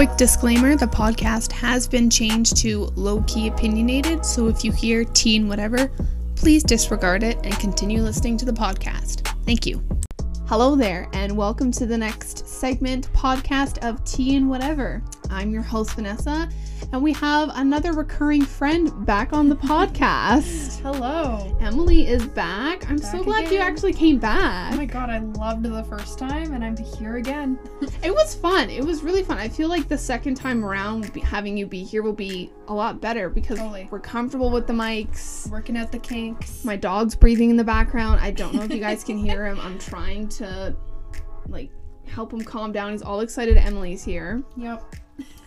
Quick disclaimer the podcast has been changed to low key opinionated, so if you hear teen whatever, please disregard it and continue listening to the podcast. Thank you. Hello there, and welcome to the next segment podcast of Teen Whatever. I'm your host, Vanessa, and we have another recurring friend back on the podcast. Hello. Emily is back. I'm so Back glad you actually came back. Oh my god, I loved the first time and I'm here again. It was fun. It was really fun. I feel like the second time around, having you be here will be a lot better because Totally. we're comfortable with the mics. Working out the kinks. My dog's breathing in the background. I don't know if you guys can hear him. I'm trying to, like, help him calm down. He's all excited Emily's here. Yep.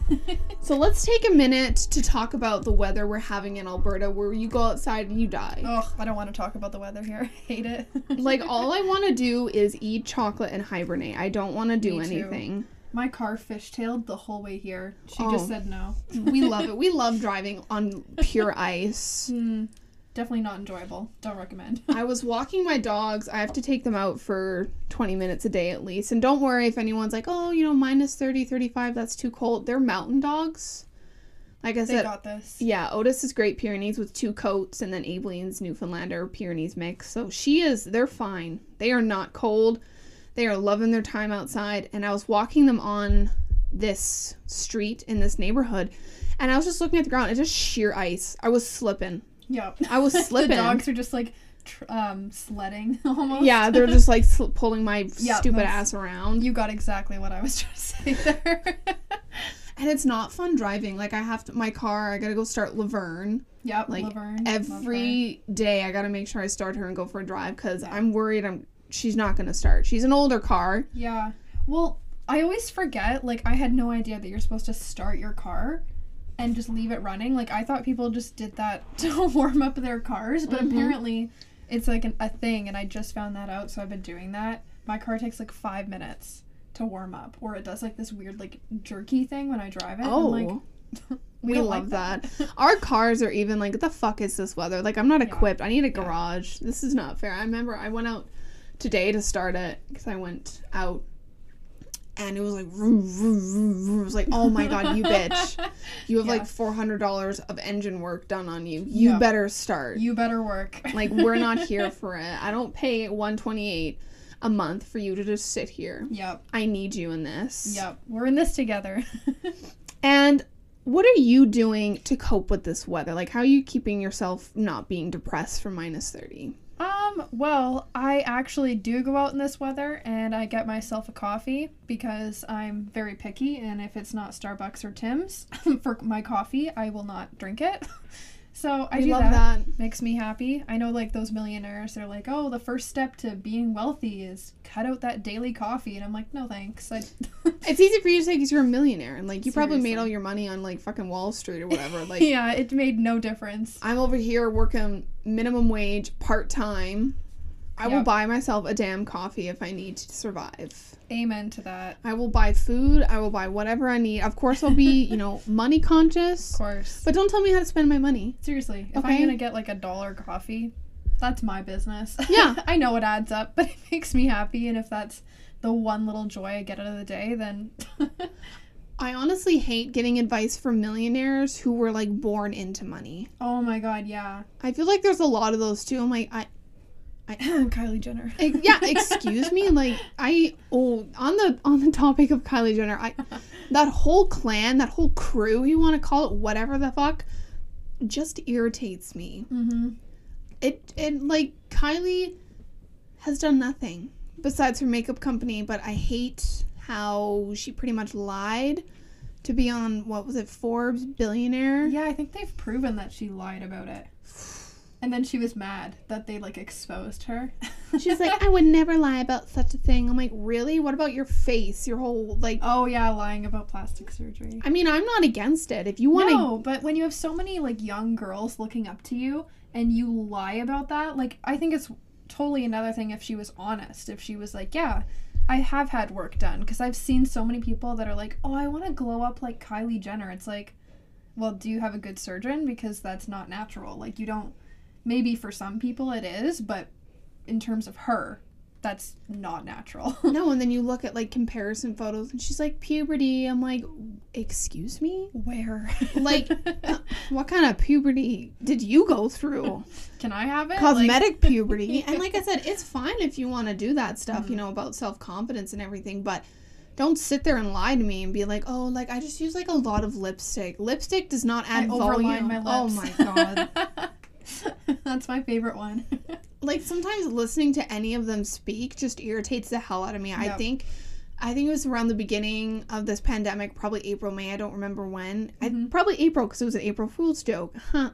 So let's take a minute to talk about the weather we're having in Alberta where you go outside and you die. Ugh, I don't want to talk about the weather here. I hate it. Like, all I want to do is eat chocolate and hibernate. I don't want to do Me too. anything. My car fishtailed the whole way here. She Oh. just said no. We love it. We love driving on pure ice. Hmm. Definitely not enjoyable. Don't recommend. I was walking my dogs. I have to take them out for 20 minutes a day at least. And don't worry if anyone's like, oh, you know, minus 30, 35, that's too cold. They're mountain dogs. Like I they said, got this. yeah, Otis is Great Pyrenees with two coats, and then Abileen's Newfoundlander Pyrenees mix. So she is, they're fine. They are not cold. They are loving their time outside. And I was walking them on this street in this neighborhood, and I was just looking at the ground. It's just sheer ice. I was slipping. Yep. I was slipping. the dogs are just like tr- um sledding almost. Yeah, they're just like sl- pulling my Yeah, stupid ass around. You got exactly what I was trying to say there. And it's not fun driving. Like I have to my car, I gotta go start Laverne. yep. Like, Laverne. Every day I gotta make sure I start her and go for a drive because I'm worried I'm she's not gonna start. She's an older car. Yeah. Well, I always forget. Like, I had no idea that you're supposed to start your car and just leave it running. Like, I thought people just did that to warm up their cars, but Mhm. apparently it's like an, a thing, and I just found that out, so I've been doing that. My car takes like five minutes to warm up, or it does like this weird, like, jerky thing when I drive it. Oh. like, we, don't love like that. Our cars are even like, the fuck is this weather? Like I'm not Yeah. equipped. I need a Yeah. garage. This is not fair. I remember I went out today to start it because I went out and it was like vroom, vroom, vroom, vroom. it was like oh my god you bitch you have Yeah. like four hundred dollars of engine work done on you you Yeah. better start you better work. like we're not here for it I don't pay one twenty eight a month for you to just sit here Yep. I need you in this Yep. We're in this together. and what are you doing to cope with this weather like how are you keeping yourself not being depressed from minus thirty Um, well, I actually do go out in this weather and I get myself a coffee because I'm very picky and if it's not Starbucks or Tim's for my coffee, I will not drink it. So I I do love that. that. Makes me happy. I know like those millionaires, they're like, "Oh, the first step to being wealthy is cut out that daily coffee." And I'm like, "No, thanks." I It's easy for you to say because you're a millionaire and like you probably made all your money on like fucking Wall Street or whatever. Like Yeah, it made no difference. I'm over here working minimum wage part time. I will buy myself a damn coffee if I need to survive. Amen to that. I will buy food. I will buy whatever I need. Of course, I'll be you know money conscious, Of course. but don't tell me how to spend my money. Seriously, if Okay. I'm gonna get like a dollar coffee, that's my business. Yeah. I know it adds up, but it makes me happy. And if that's the one little joy I get out of the day, then I honestly hate getting advice from millionaires who were like born into money. oh my god, yeah. I feel like there's a lot of those too. I'm like, I, Kylie Jenner. Yeah, excuse me. Like I oh on the on the topic of Kylie Jenner, I that whole clan, that whole crew, you want to call it whatever the fuck, just irritates me. mm-hmm. It it like Kylie has done nothing besides her makeup company, but I hate how she pretty much lied to be on what was it Forbes billionaire. Yeah, I think they've proven that she lied about it. And then she was mad that they like exposed her. She's like, I would never lie about such a thing. I'm like, really? What about your face? Your whole like oh yeah, lying about plastic surgery. I mean, I'm not against it. If you want to, No, but when you have so many like young girls looking up to you and you lie about that, like I think it's totally another thing if she was honest. If she was like, yeah, I have had work done because I've seen so many people that are like, "Oh, I want to glow up like Kylie Jenner." It's like, well, do you have a good surgeon because that's not natural. Like you don't maybe for some people it is, but in terms of her, that's not natural. no. And then you look at like comparison photos, and she's like puberty. I'm like, excuse me? Where? Like, uh, what kind of puberty did you go through? Can I have it? Cosmetic puberty. And like I said, it's fine if you want to do that stuff, Mm. you know, about self confidence and everything, but don't sit there and lie to me and be like, oh, like I just use like a lot of lipstick. Lipstick does not add overline volume. my lips. Oh my god. That's my favorite one. like sometimes listening to any of them speak just irritates the hell out of me. I think I think it was around the beginning of this pandemic, probably April, May, I don't remember when. I, Mhm. probably April because it was an April Fool's joke. Huh.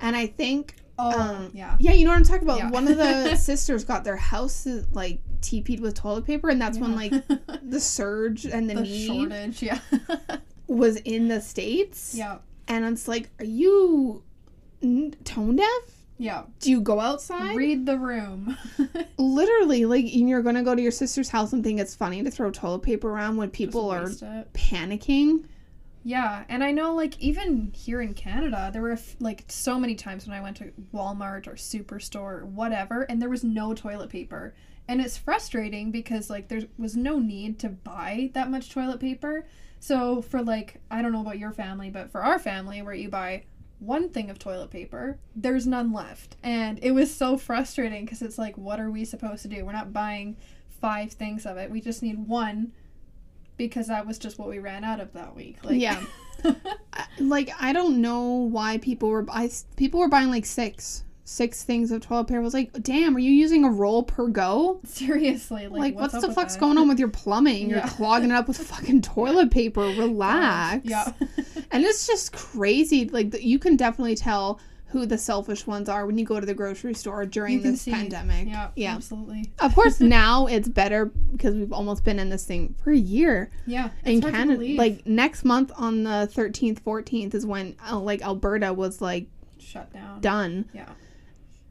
And I think oh, Um, yeah. yeah, you know what I'm talking about. Yeah. One of the sisters got their house like TP'd with toilet paper and that's when like the surge and the, the need shortage, yeah. was in the states. yeah. And it's like, are you tone deaf? Yeah. Do you go outside? Read the room. Literally, like, and you're gonna go to your sister's house and think it's funny to throw toilet paper around when people are it. panicking. Yeah, and I know like even here in Canada, there were like so many times when I went to Walmart or Superstore or whatever, and there was no toilet paper. And it's frustrating because like there was no need to buy that much toilet paper. So for like I don't know about your family, but for our family where you buy one thing of toilet paper, there's none left. And it was so frustrating because it's like what are we supposed to do? We're not buying five things of it. We just need one because that was just what we ran out of that week. Like Yeah. I- Like, I don't know why people were I people were buying like six six things of toilet paper. I was like, damn, are you using a roll per go? Seriously, like, Like, what's, up the fuck's that? going on with your plumbing? You're clogging it up with fucking toilet paper. Relax. Yeah. And it's just crazy. Like, you can definitely tell who the selfish ones are when you go to the grocery store during this see. pandemic. yeah, Yeah. absolutely. Of course, now it's better because we've almost been in this thing for a year Yeah, in it's hard to Canada. Like next month on the 13th, 14th is when uh, like Alberta was like shut down. done. Yeah,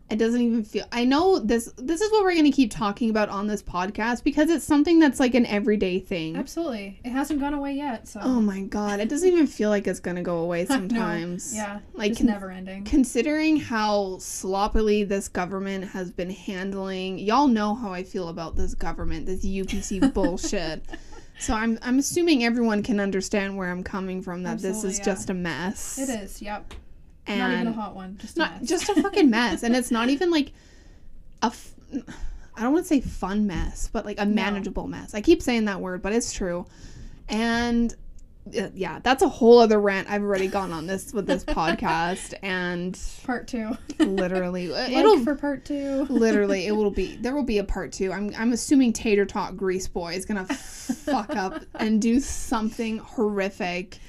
It doesn't even feel. I know this. This is what we're gonna keep talking about on this podcast because it's something that's like an everyday thing. absolutely. It hasn't gone away yet, so Oh my god, it doesn't even feel like it's gonna go away sometimes. yeah, like it's con- never ending. considering how sloppily this government has been handling y'all know how i feel about this government this upc bullshit so i'm i'm assuming everyone can understand where i'm coming from that this is yeah. just a mess It is. Yep. And not even a hot one. Just a not mess. just a fucking mess and it's not even like a f- i don't want to say fun mess but like a manageable mess i keep saying that word but it's true and uh, yeah that's a whole other rant i've already gone on this with this podcast and part two. literally Look it'll for part two. literally it will be there will be a part two i'm, I'm assuming tater tot grease boy is gonna fuck up and do something horrific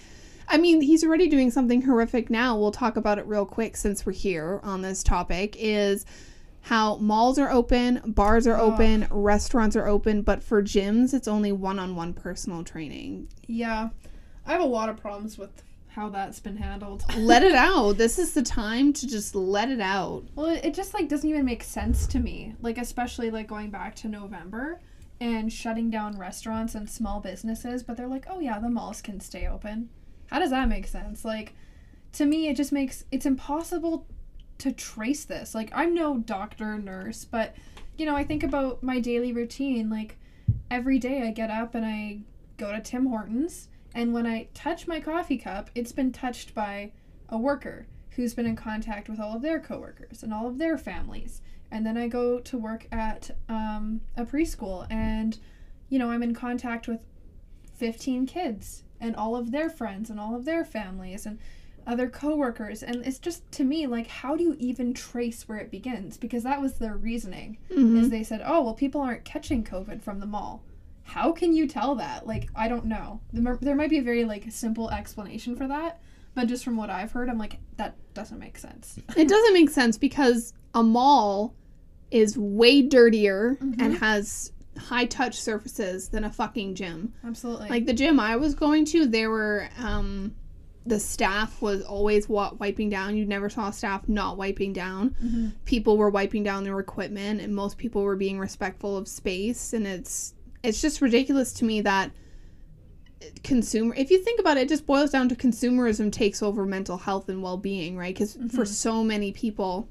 i mean he's already doing something horrific now we'll talk about it real quick since we're here on this topic is how malls are open bars are Ugh. open restaurants are open but for gyms it's only one-on-one personal training Yeah, I have a lot of problems with how that's been handled. let it out this is the time to just let it out Well, it, it just like doesn't even make sense to me. Like especially like going back to November and shutting down restaurants and small businesses, but they're like, "Oh yeah, the malls can stay open." How does that make sense? Like to me it just makes it's impossible to trace this. Like I'm no doctor, nurse, but you know, I think about my daily routine like every day I get up and I go to Tim Hortons and when I touch my coffee cup, it's been touched by a worker who's been in contact with all of their coworkers and all of their families. And then I go to work at um, a preschool, and you know I'm in contact with 15 kids and all of their friends and all of their families and other coworkers. And it's just to me like, how do you even trace where it begins? Because that was their reasoning. Mhm. Is they said, oh well, people aren't catching COVID from the mall. How can you tell that? Like, I don't know. There there might be a very like simple explanation for that, but just from what I've heard, I'm like, that doesn't make sense. It doesn't make sense because a mall is way dirtier Mhm. and has high touch surfaces than a fucking gym. Absolutely. Like the gym I was going to, there were um the staff was always wa- wiping down. You never saw staff not wiping down. Mhm. People were wiping down their equipment and most people were being respectful of space and it's it's just ridiculous to me that consumer if you think about it it just boils down to consumerism takes over mental health and well-being right because for Mhm. so many people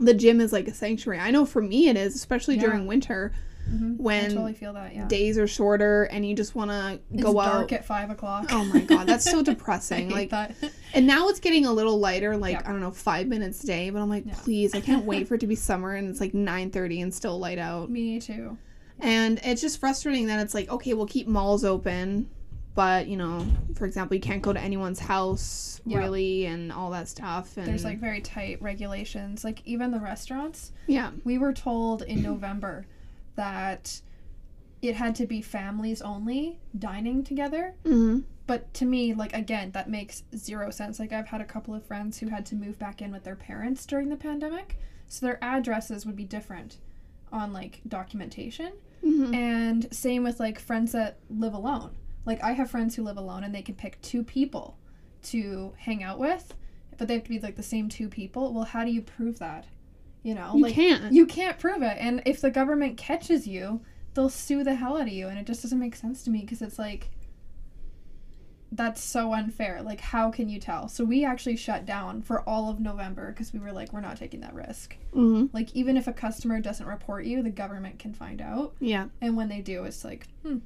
the gym is like a sanctuary i know for me it is especially Yeah. during winter Mhm. I when totally feel that. Yeah. days are shorter and you just want to go dark out. Dark at five o'clock. Oh my god, that's so depressing. like that. and now it's getting a little lighter, like Yeah. I don't know, five minutes a day. But I'm like, Yeah. please, I can't wait for it to be summer and it's like 9:30 and still light out. Me too. And it's just frustrating that it's like, okay, we'll keep malls open, but you know, for example, you can't go to anyone's house Yeah. really and all that stuff. And There's like very tight regulations. Like even the restaurants, yeah, we were told in November that it had to be families only dining together. hmm But to me, like again, that makes zero sense. Like I've had a couple of friends who had to move back in with their parents during the pandemic, so their addresses would be different on like documentation. hmm And same with like friends that live alone. Like I have friends who live alone and they can pick two people to hang out with, but they have to be like the same two people. Well, how do you prove that? You know, you like can't. you can't prove it. And if the government catches you, they'll sue the hell out of you and it just doesn't make sense to me because it's like that's so unfair. Like how can you tell? So we actually shut down for all of November because we were like we're not taking that risk. hmm Like even if a customer doesn't report you, the government can find out. Yeah. And when they do, it's like, hmm,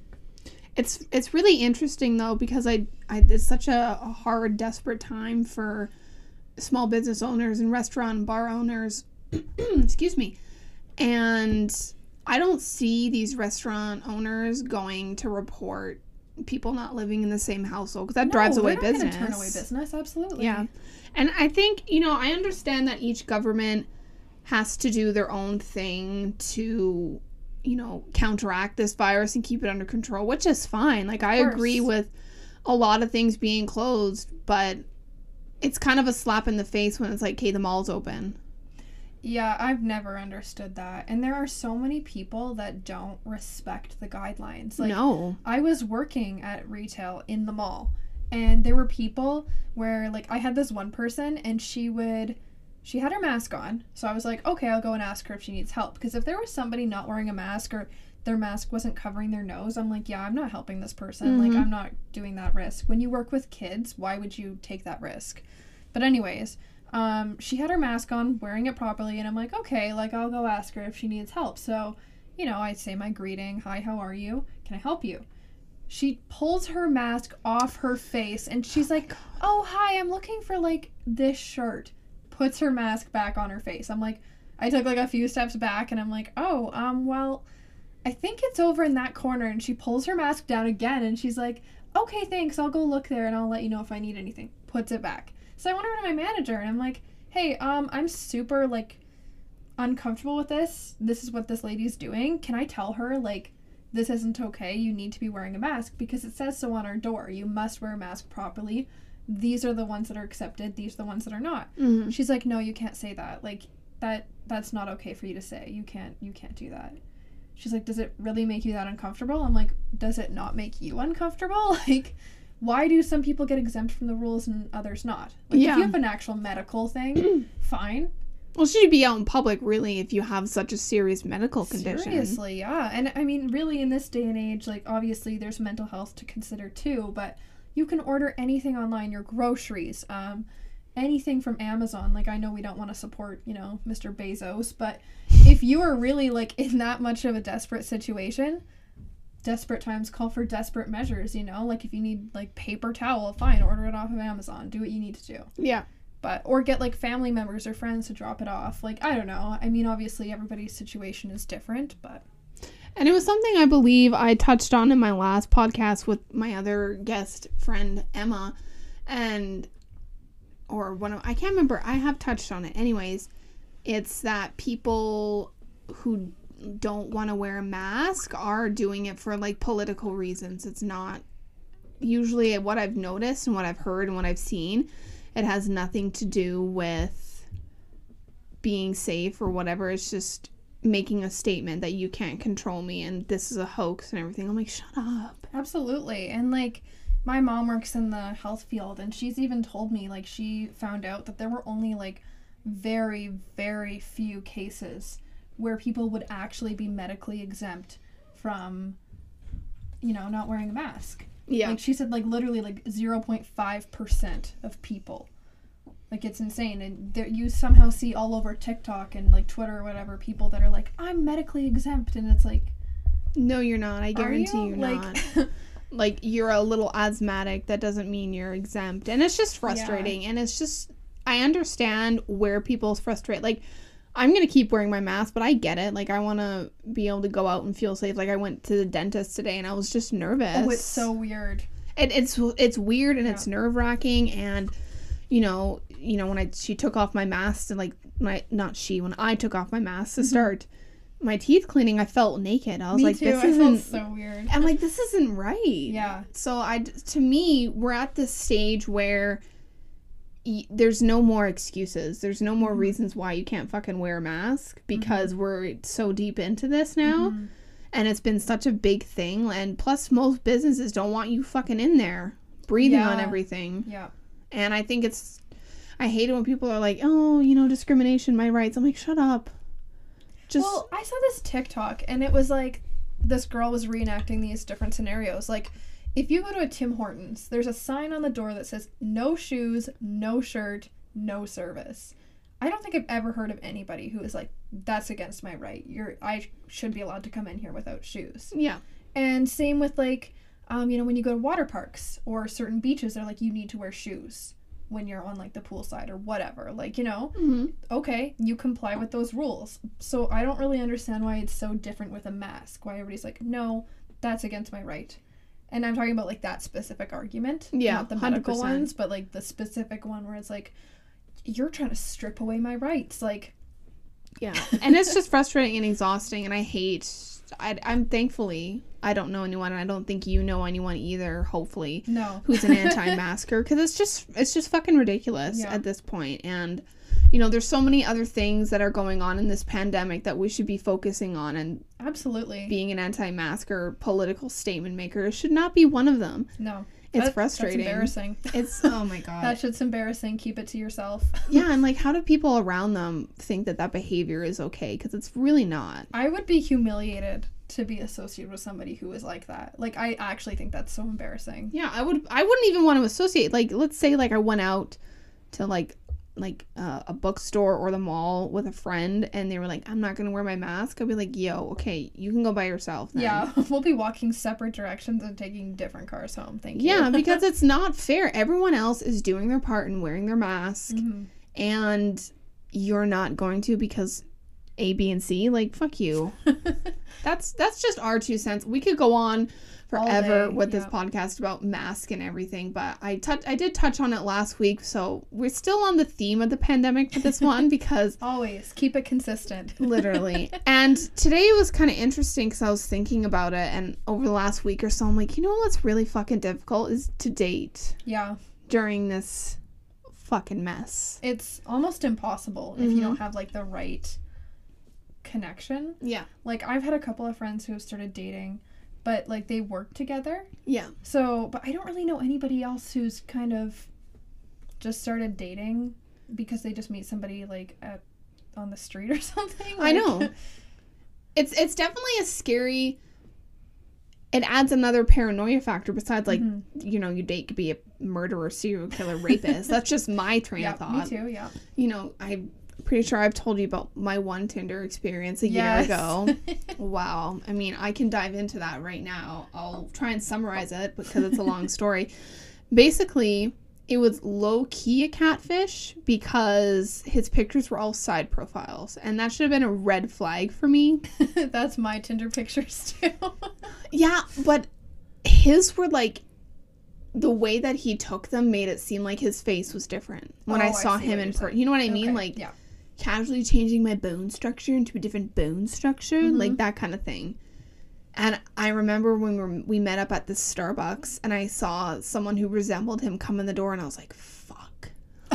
It's it's really interesting though because I, I it's such a, a hard desperate time for small business owners and restaurant and bar owners excuse me and I don't see these restaurant owners going to report people not living in the same household because that drives away business. Turn away business, absolutely. Yeah. And I think, you know, I understand that each government has to do their own thing to, you know, counteract this virus and keep it under control, which is fine. Like, I agree with a lot of things being closed, but it's kind of a slap in the face when it's like, okay, the mall's open. Yeah, I've never understood that. And there are so many people that don't respect the guidelines. Like no. I was working at retail in the mall and there were people where like I had this one person and she would she had her mask on. So I was like, "Okay, I'll go and ask her if she needs help." Because if there was somebody not wearing a mask or their mask wasn't covering their nose, I'm like, "Yeah, I'm not helping this person. Like Mhm. I'm not doing that risk. When you work with kids, why would you take that risk?" But anyways, um, she had her mask on, wearing it properly, and I'm like, okay, like I'll go ask her if she needs help. So, you know, I say my greeting, hi, how are you? Can I help you? She pulls her mask off her face and she's like, oh, hi, I'm looking for like this shirt. Puts her mask back on her face. I'm like, I took like a few steps back and I'm like, oh, um, well, I think it's over in that corner. And she pulls her mask down again and she's like, okay, thanks, I'll go look there and I'll let you know if I need anything. Puts it back. So I went over to my manager and I'm like, hey, um, I'm super like uncomfortable with this. This is what this lady's doing. Can I tell her like this isn't okay? You need to be wearing a mask because it says so on our door. You must wear a mask properly. These are the ones that are accepted. These are the ones that are not. Mm-hmm. She's like, no, you can't say that. Like that that's not okay for you to say. You can't you can't do that. She's like, does it really make you that uncomfortable? I'm like, does it not make you uncomfortable? Like, why do some people get exempt from the rules and others not? Like, Yeah. if you have an actual medical thing, fine. Well, should be out in public, really, if you have such a serious medical condition. Seriously, yeah. And I mean, really, in this day and age, like, obviously, there's mental health to consider too, but you can order anything online, your groceries, um, anything from Amazon. Like, I know we don't want to support, you know, Mr. Bezos, but if you are really, like, in that much of a desperate situation, desperate times call for desperate measures, you know? Like, if you need, like, paper towel, fine, order it off of Amazon. Do what you need to do Yeah. but or get like family members or friends to drop it off like i don't know i mean obviously everybody's situation is different but And it was something I believe I touched on in my last podcast with my other guest friend Emma, and or one of I can't remember. I have touched on it. Anyways, it's that people who don't want to wear a mask are doing it for like political reasons. It's not usually what I've noticed and what I've heard and what I've seen. It has nothing to do with being safe or whatever. It's just making a statement that you can't control me and this is a hoax and everything. I'm like, shut up. absolutely and like my mom works in the health field and she's even told me like she found out that there were only like very very few cases where people would actually be medically exempt from you know not wearing a mask Yeah. Like she said, like literally like zero point five percent of people. Like it's insane, and there you somehow see all over TikTok and like Twitter or whatever people that are like, "I'm medically exempt," and it's like, No, you're not. I guarantee you? are like, not. Like you're a little asthmatic. That doesn't mean you're exempt, and it's just frustrating. And it's just I understand where people's frustrate. Like I'm gonna keep wearing my mask, but I get it. Like I want to be able to go out and feel safe. Like I went to the dentist today, and I was just nervous. oh, it's so weird. it, it's it's weird and Yeah. it's nerve wracking and you know you know when I she took off my mask and like my not she when I took off my mask to mm-hmm. start my teeth cleaning I felt naked I was Me like too. this I isn't felt so weird. I'm like this isn't right Yeah. so I to me we're at this stage where y- there's no more excuses there's no more Mhm. reasons why you can't fucking wear a mask because we're so deep into this now Mhm. and it's been such a big thing and plus most businesses don't want you fucking in there breathing on everything Yeah. and i think it's i hate it when people are like oh you know discrimination my rights i'm like shut up just well, I saw this TikTok and it was like this girl was reenacting these different scenarios. Like, if you go to a Tim Hortons, there's a sign on the door that says no shoes, no shirt, no service. I don't think I've ever heard of anybody who is like, that's against my right. You're I should be allowed to come in here without shoes. yeah And same with like, um, you know, when you go to water parks or certain beaches, they're like, you need to wear shoes when you're on like the poolside or whatever. Like, you know, hmm okay, you comply with those rules. So I don't really understand why it's so different with a mask. Why everybody's like, no, that's against my right. And I'm talking about like that specific argument, Yeah, not the medical 100%. ones, but like the specific one where it's like, you're trying to strip away my rights. Like, yeah and it's just frustrating and exhausting and i hate I, i'm thankfully i don't know anyone and i don't think you know anyone either hopefully no, who's an anti-masker because it's just it's just fucking ridiculous Yeah. at this point and you know there's so many other things that are going on in this pandemic that we should be focusing on and absolutely, being an anti-masker political statement maker should not be one of them no. it's That- frustrating That's embarrassing. it's oh my god that shit's embarrassing. Keep it to yourself. yeah and like how do people around them think that that behavior is okay because it's really not I would be humiliated to be associated with somebody who is like that. Like, I actually think that's so embarrassing. Yeah, I would. I wouldn't even want to associate. Like, let's say, like, I went out to like, like uh, a bookstore or the mall with a friend, and they were like, "I'm not gonna wear my mask." I'd be like, "Yo, okay, you can go by yourself." Then. Yeah, we'll be walking separate directions and taking different cars home. Thank you. Yeah, because it's not fair. Everyone else is doing their part and wearing their mask, Mhm. and you're not going to because A, B, and C. Like, fuck you. That's that's just our two cents. We could go on forever with this podcast about mask and everything, but I touch I did touch on it last week, so we're still on the theme of the pandemic for this one because Always keep it consistent. literally. and today was kind of interesting because I was thinking about it, and over the last week or so, I'm like, you know what's really fucking difficult is to date yeah, during this fucking mess. it's almost impossible if Mm-hmm. you don't have like the right connection. Yeah. Like I've had a couple of friends who have started dating, but like they work together. Yeah. So, but I don't really know anybody else who's kind of just started dating because they just meet somebody like at on the street or something. I know. It's it's definitely a scary. It adds another paranoia factor besides like Mhm. you know your date could be a murderer, serial killer, rapist. That's just my train Yeah, of thought. me too. Yeah. You know, I'm pretty sure I've told you about my one Tinder experience a Yes. year ago. wow. I mean, I can dive into that right now. I'll try and summarize it because it's a long story. Basically, it was low key a catfish because his pictures were all side profiles, and that should have been a red flag for me. That's my Tinder pictures too. Yeah, but his were like the way that he took them made it seem like his face was different when Oh, I I saw see him in person. You know what I mean? Okay, Like yeah. Casually changing my bone structure into a different bone structure, Mm-hmm. like that kind of thing. And I remember when we, were, we met up at the Starbucks and I saw someone who resembled him come in the door and I was like, fuck.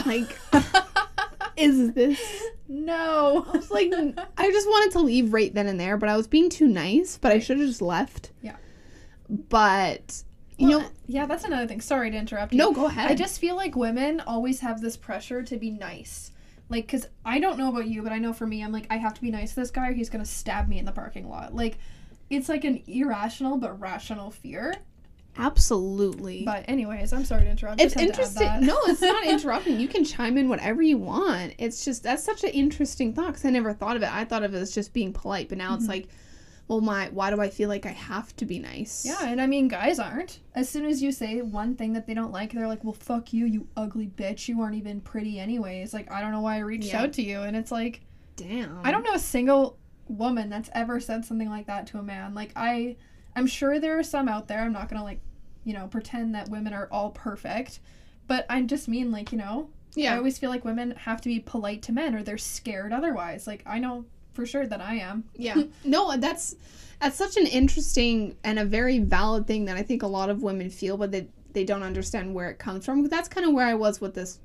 Like, is this? No. I was like, I just wanted to leave right then and there, but I was being too nice, but I should have just left. Yeah. But, you Well, know, yeah, that's another thing. Sorry to interrupt you. no, go ahead. I just feel like women always have this pressure to be nice. Like, because I don't know about you, but I know for me, I'm like, I have to be nice to this guy or he's going to stab me in the parking lot. Like, it's like an irrational but rational fear. Absolutely. But, anyways, I'm sorry to interrupt. it's Just had to add interesting. No, it's not interrupting. You can chime in whatever you want. It's just that's such an interesting thought because I never thought of it. I thought of it as just being polite, but now it's Mhm. like, well, my why do I feel like I have to be nice? Yeah, and I mean, guys aren't. As soon as you say one thing that they don't like, they're like, well, fuck you, you ugly bitch. You aren't even pretty, anyways. Like, I don't know why I reached Yeah. out to you. And it's like, Damn. I don't know a single woman that's ever said something like that to a man. Like, I, I'm sure there are some out there. I'm not gonna, like, you know, pretend that women are all perfect. But I just mean, like, you know, yeah. I always feel like women have to be polite to men or they're scared otherwise. Like, I know for sure that I am. Yeah. No, that's that's such an interesting and a very valid thing that I think a lot of women feel, but they they don't understand where it comes from. That's kind of where I was with this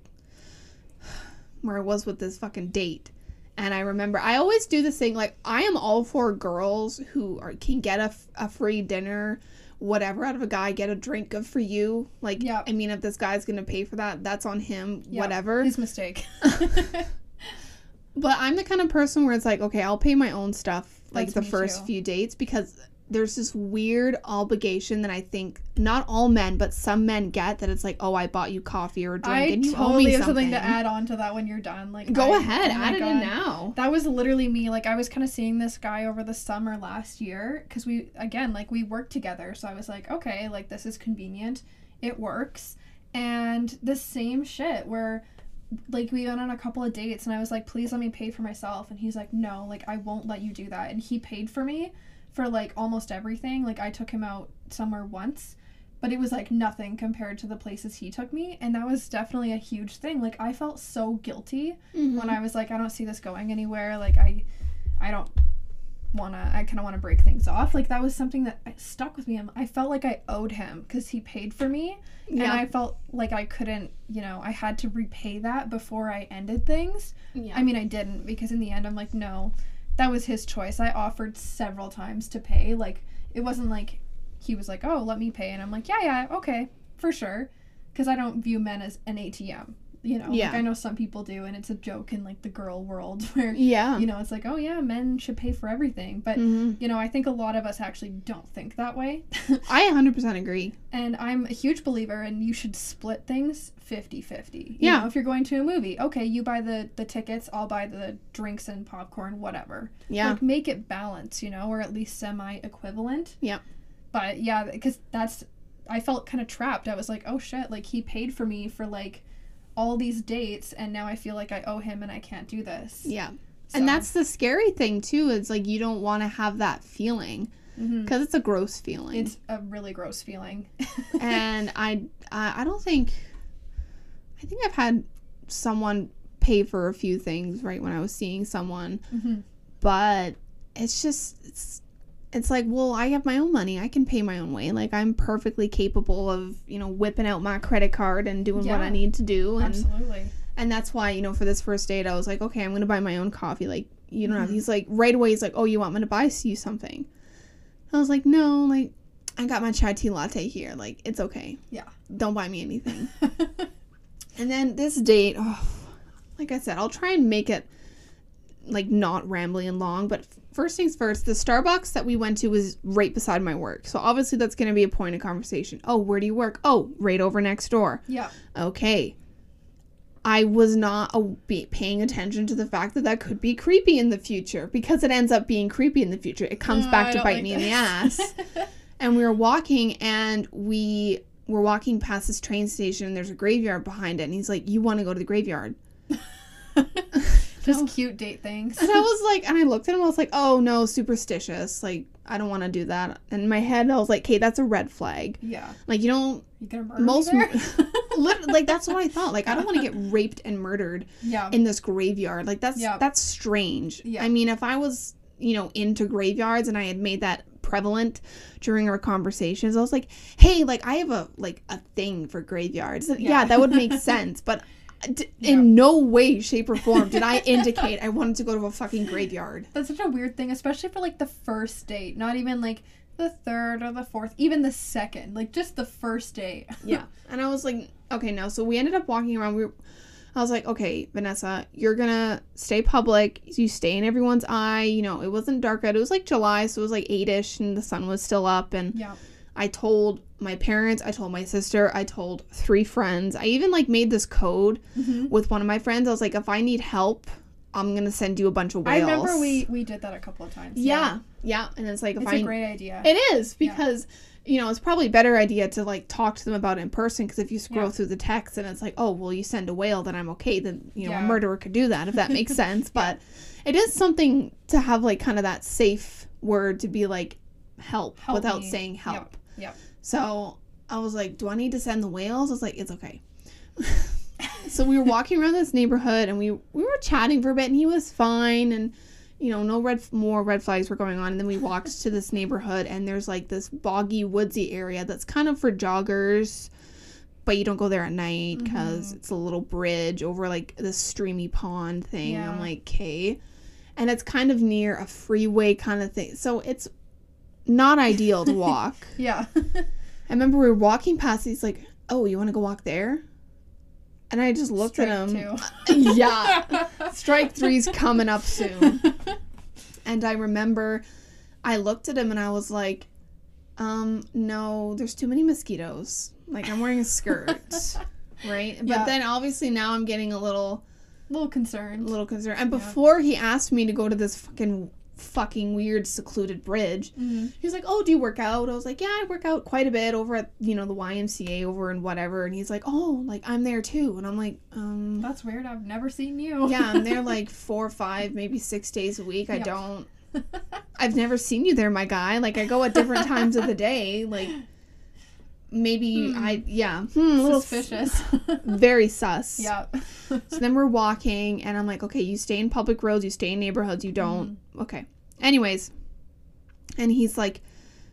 where I was with this fucking date. And I remember I always do this thing like I am all for girls who are can get a, f- a free dinner whatever out of a guy get a drink good for you like Yeah. i mean if this guy's gonna pay for that that's on him Yeah, whatever His mistake. But I'm the kind of person where it's like, okay, I'll pay my own stuff like That's the first too. few dates because there's this weird obligation that I think not all men, but some men get that it's like, oh, I bought you coffee or a drink I and you owe totally me have something. something to add on to that when you're done. Like, Go I- oh ahead, oh add it in now. That was literally me. Like, I was kind of seeing this guy over the summer last year because we, again, like, we worked together. So I was like, okay, like, this is convenient. It works. And the same shit where, like, we went on a couple of dates and I was like, please let me pay for myself. And he's like, no, like, I won't let you do that. And he paid for me for, like, almost everything. Like, I took him out somewhere once. But it was like nothing compared to the places he took me. And that was definitely a huge thing. Like, I felt so guilty Mm-hmm. when I was like, I don't see this going anywhere. Like I, I don't wanna. I kind of want to break things off. Like that was something that stuck with me. I felt like I owed him because he paid for me, and I felt like I couldn't. You know, I had to repay that before I ended things. yeah. I mean, I didn't because in the end, I'm like, no, that was his choice. I offered several times to pay. Like it wasn't like he was like, oh, let me pay, and I'm like, yeah, yeah, okay, for sure, because I don't view men as an ATM. You know, Yeah. like I know some people do, and it's a joke in like the girl world where yeah. you know it's like, oh yeah, men should pay for everything, but. Mhm. You know, I think a lot of us actually don't think that way. I 100% agree. and I'm a huge believer and you should split things 50-50. You Yeah. know, if you're going to a movie, okay, you buy the the tickets, I'll buy the drinks and popcorn, whatever. Yeah. Like make it balance, you know, or at least semi equivalent. yeah But yeah, because that's I felt kind of trapped. I was like, oh shit, like he paid for me for like all these dates, and now I feel like I owe him and I can't do this. yeah. So- And that's the scary thing too. Is like you don't want to have that feeling because it's a gross feeling. it's a really gross feeling. and I, I I don't think I think I've had someone pay for a few things right when I was seeing someone, Mhm. but it's just it's it's like well I have my own money. I can pay my own way. Like I'm perfectly capable of you know whipping out my credit card and doing what I need to do. And Absolutely. and that's why you know for this first date I was like okay I'm gonna buy my own coffee. Like you don't have Mhm. he's like right away he's like oh you want me to buy you something? I was like no like I got my chai tea latte here. Like it's okay. Yeah. don't buy me anything. And then this date oh, like I said I'll try and make it like not rambling and long but first things first the Starbucks that we went to was right beside my work. So obviously that's gonna be a point of conversation. Oh where do you work? Oh right over next door. Yeah. okay. I was not a, be paying attention to the fact that that could be creepy in the future. Because it ends up being creepy in the future it comes No, back to bite like me in the ass. And we were walking and we were walking past this train station and there's a graveyard behind it and he's like you want to go to the graveyard Just cute date things. and i was like and i looked at him i was like oh no superstitious like i don't want to do that and in my head i was like okay that's a red flag Yeah. like you don't You gonna murder most me there? lit- like that's what i thought like i don't want to get raped and murdered yeah. in this graveyard. Like that's Yeah. that's strange. Yeah. I mean, if I was, you know, into graveyards and I had made that prevalent during our conversations, I was like, "Hey, like I have a like a thing for graveyards." Yeah, Yeah. that would make sense, but d- Yeah. in no way shape or form did I indicate I wanted to go to a fucking graveyard. That's such a weird thing, especially for like the first date. Not even like the third or the fourth, even the second. Like just the first date. Yeah. And I was like, "Okay, no." So we ended up walking around we were I was like, okay, Vanessa, you're gonna stay public. You stay in everyone's eye. You know, it wasn't dark out. It was like July, so it was like eight ish, and the sun was still up. And Yeah. I told my parents, I told my sister, I told three friends. I even like made this code Mhm. with one of my friends. I was like, if I need help, I'm gonna send you a bunch of whales. I remember we we did that a couple of times. Yeah, yeah, and it's like if It's I a great idea. it is because you know it's probably a better idea to like talk to them about it in person because if you scroll Yeah. through the text and it's like oh well you send a whale then I'm okay then you know a murderer could do that if that makes sense but it is something to have like kind of that safe word to be like help, Help without me. saying help. Yep. So I was like, do I need to send the whales? I was like, it's okay. so we were walking around this neighborhood and we we were chatting for a bit and he was fine and you know no red more red flags were going on and then we walked to this neighborhood and there's like this boggy woodsy area that's kind of for joggers but you don't go there at night because mm-hmm. it's a little bridge over like this streamy pond thing i'm like okay and it's kind of near a freeway kind of thing so it's not ideal to walk Yeah. I remember we were walking past. He's like, "Oh, you want to go walk there?" And I just looked at him. Strike yeah, strike three's coming up soon. And I remember, I looked at him and I was like, "Um, no, there's too many mosquitoes. Like I'm wearing a skirt, right?" But Yeah. then obviously now I'm getting a little, A little concerned. a little concerned. And before he asked me to go to this fucking, fucking weird secluded bridge, Mhm. he was like, "Oh, do you work out?" I was like, "Yeah, I work out quite a bit over at you know the YMCA over and whatever." And he's like, "Oh, like I'm there too." And I'm like, "Um, That's weird. I've never seen you. yeah, I'm there like four, five, maybe six days a week. I Yeah. don't. I've never seen you there, my guy. Like I go at different times of the day. Like maybe Hmm. I yeah, hmm, Suspicious. very sus. yeah. So then we're walking, and I'm like, okay, you stay in public roads, you stay in neighborhoods, you don't. Mm-hmm. Okay. Anyways, and he's like,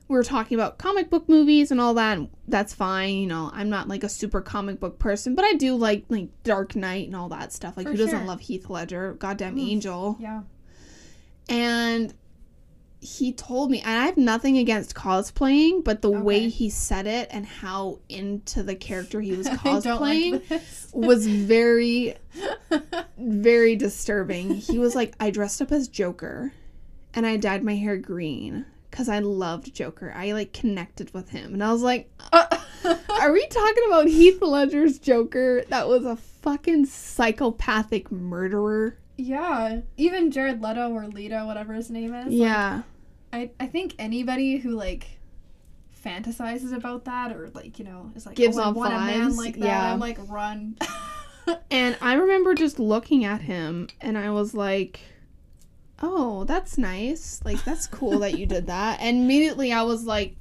we were talking about comic book movies and all that. And that's fine, you know. I'm not like a super comic book person, but I do like like Dark Knight and all that stuff. Like, For who doesn't love Heath Ledger? Goddamn Mm. angel. Yeah. And he told me, and I have nothing against cosplaying, but the way he said it and how into the character he was cosplaying like was very very disturbing. He was like, I dressed up as Joker and I dyed my hair green because I loved Joker. I like connected with him. And I was like, Are we talking about Heath Ledger's Joker? That was a fucking psychopathic murderer. Yeah. Even Jared Leto or Leto, whatever his name is. like, Yeah. I, I think anybody who like fantasizes about that or like, you know, is like Gives oh, I off want a man vibes, like that. yeah. I'm like run. And I remember just looking at him and I was like, Oh, that's nice. Like, that's cool that you did that. And immediately I was like,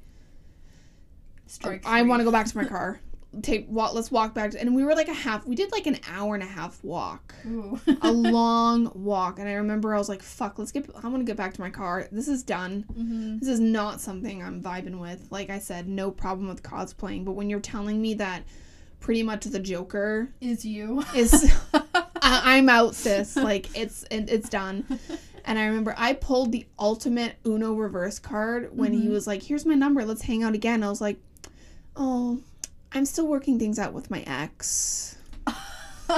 Strike. I three. want to go back to my car. Take walk. Let's walk back. To, and we were like a half. We did like an hour and a half walk, Ooh. a long walk. And I remember I was like, "Fuck, let's get. I want to get back to my car. This is done. Mhm. This is not something I'm vibing with. Like I said, no problem with cosplaying. But when you're telling me that, pretty much the Joker Is you. is, I, I'm out, sis. Like it's it, it's done. And I remember I pulled the ultimate Uno reverse card when he Mhm. was like, "Here's my number. Let's hang out again." I was like, "Oh, I'm still working things out with my ex."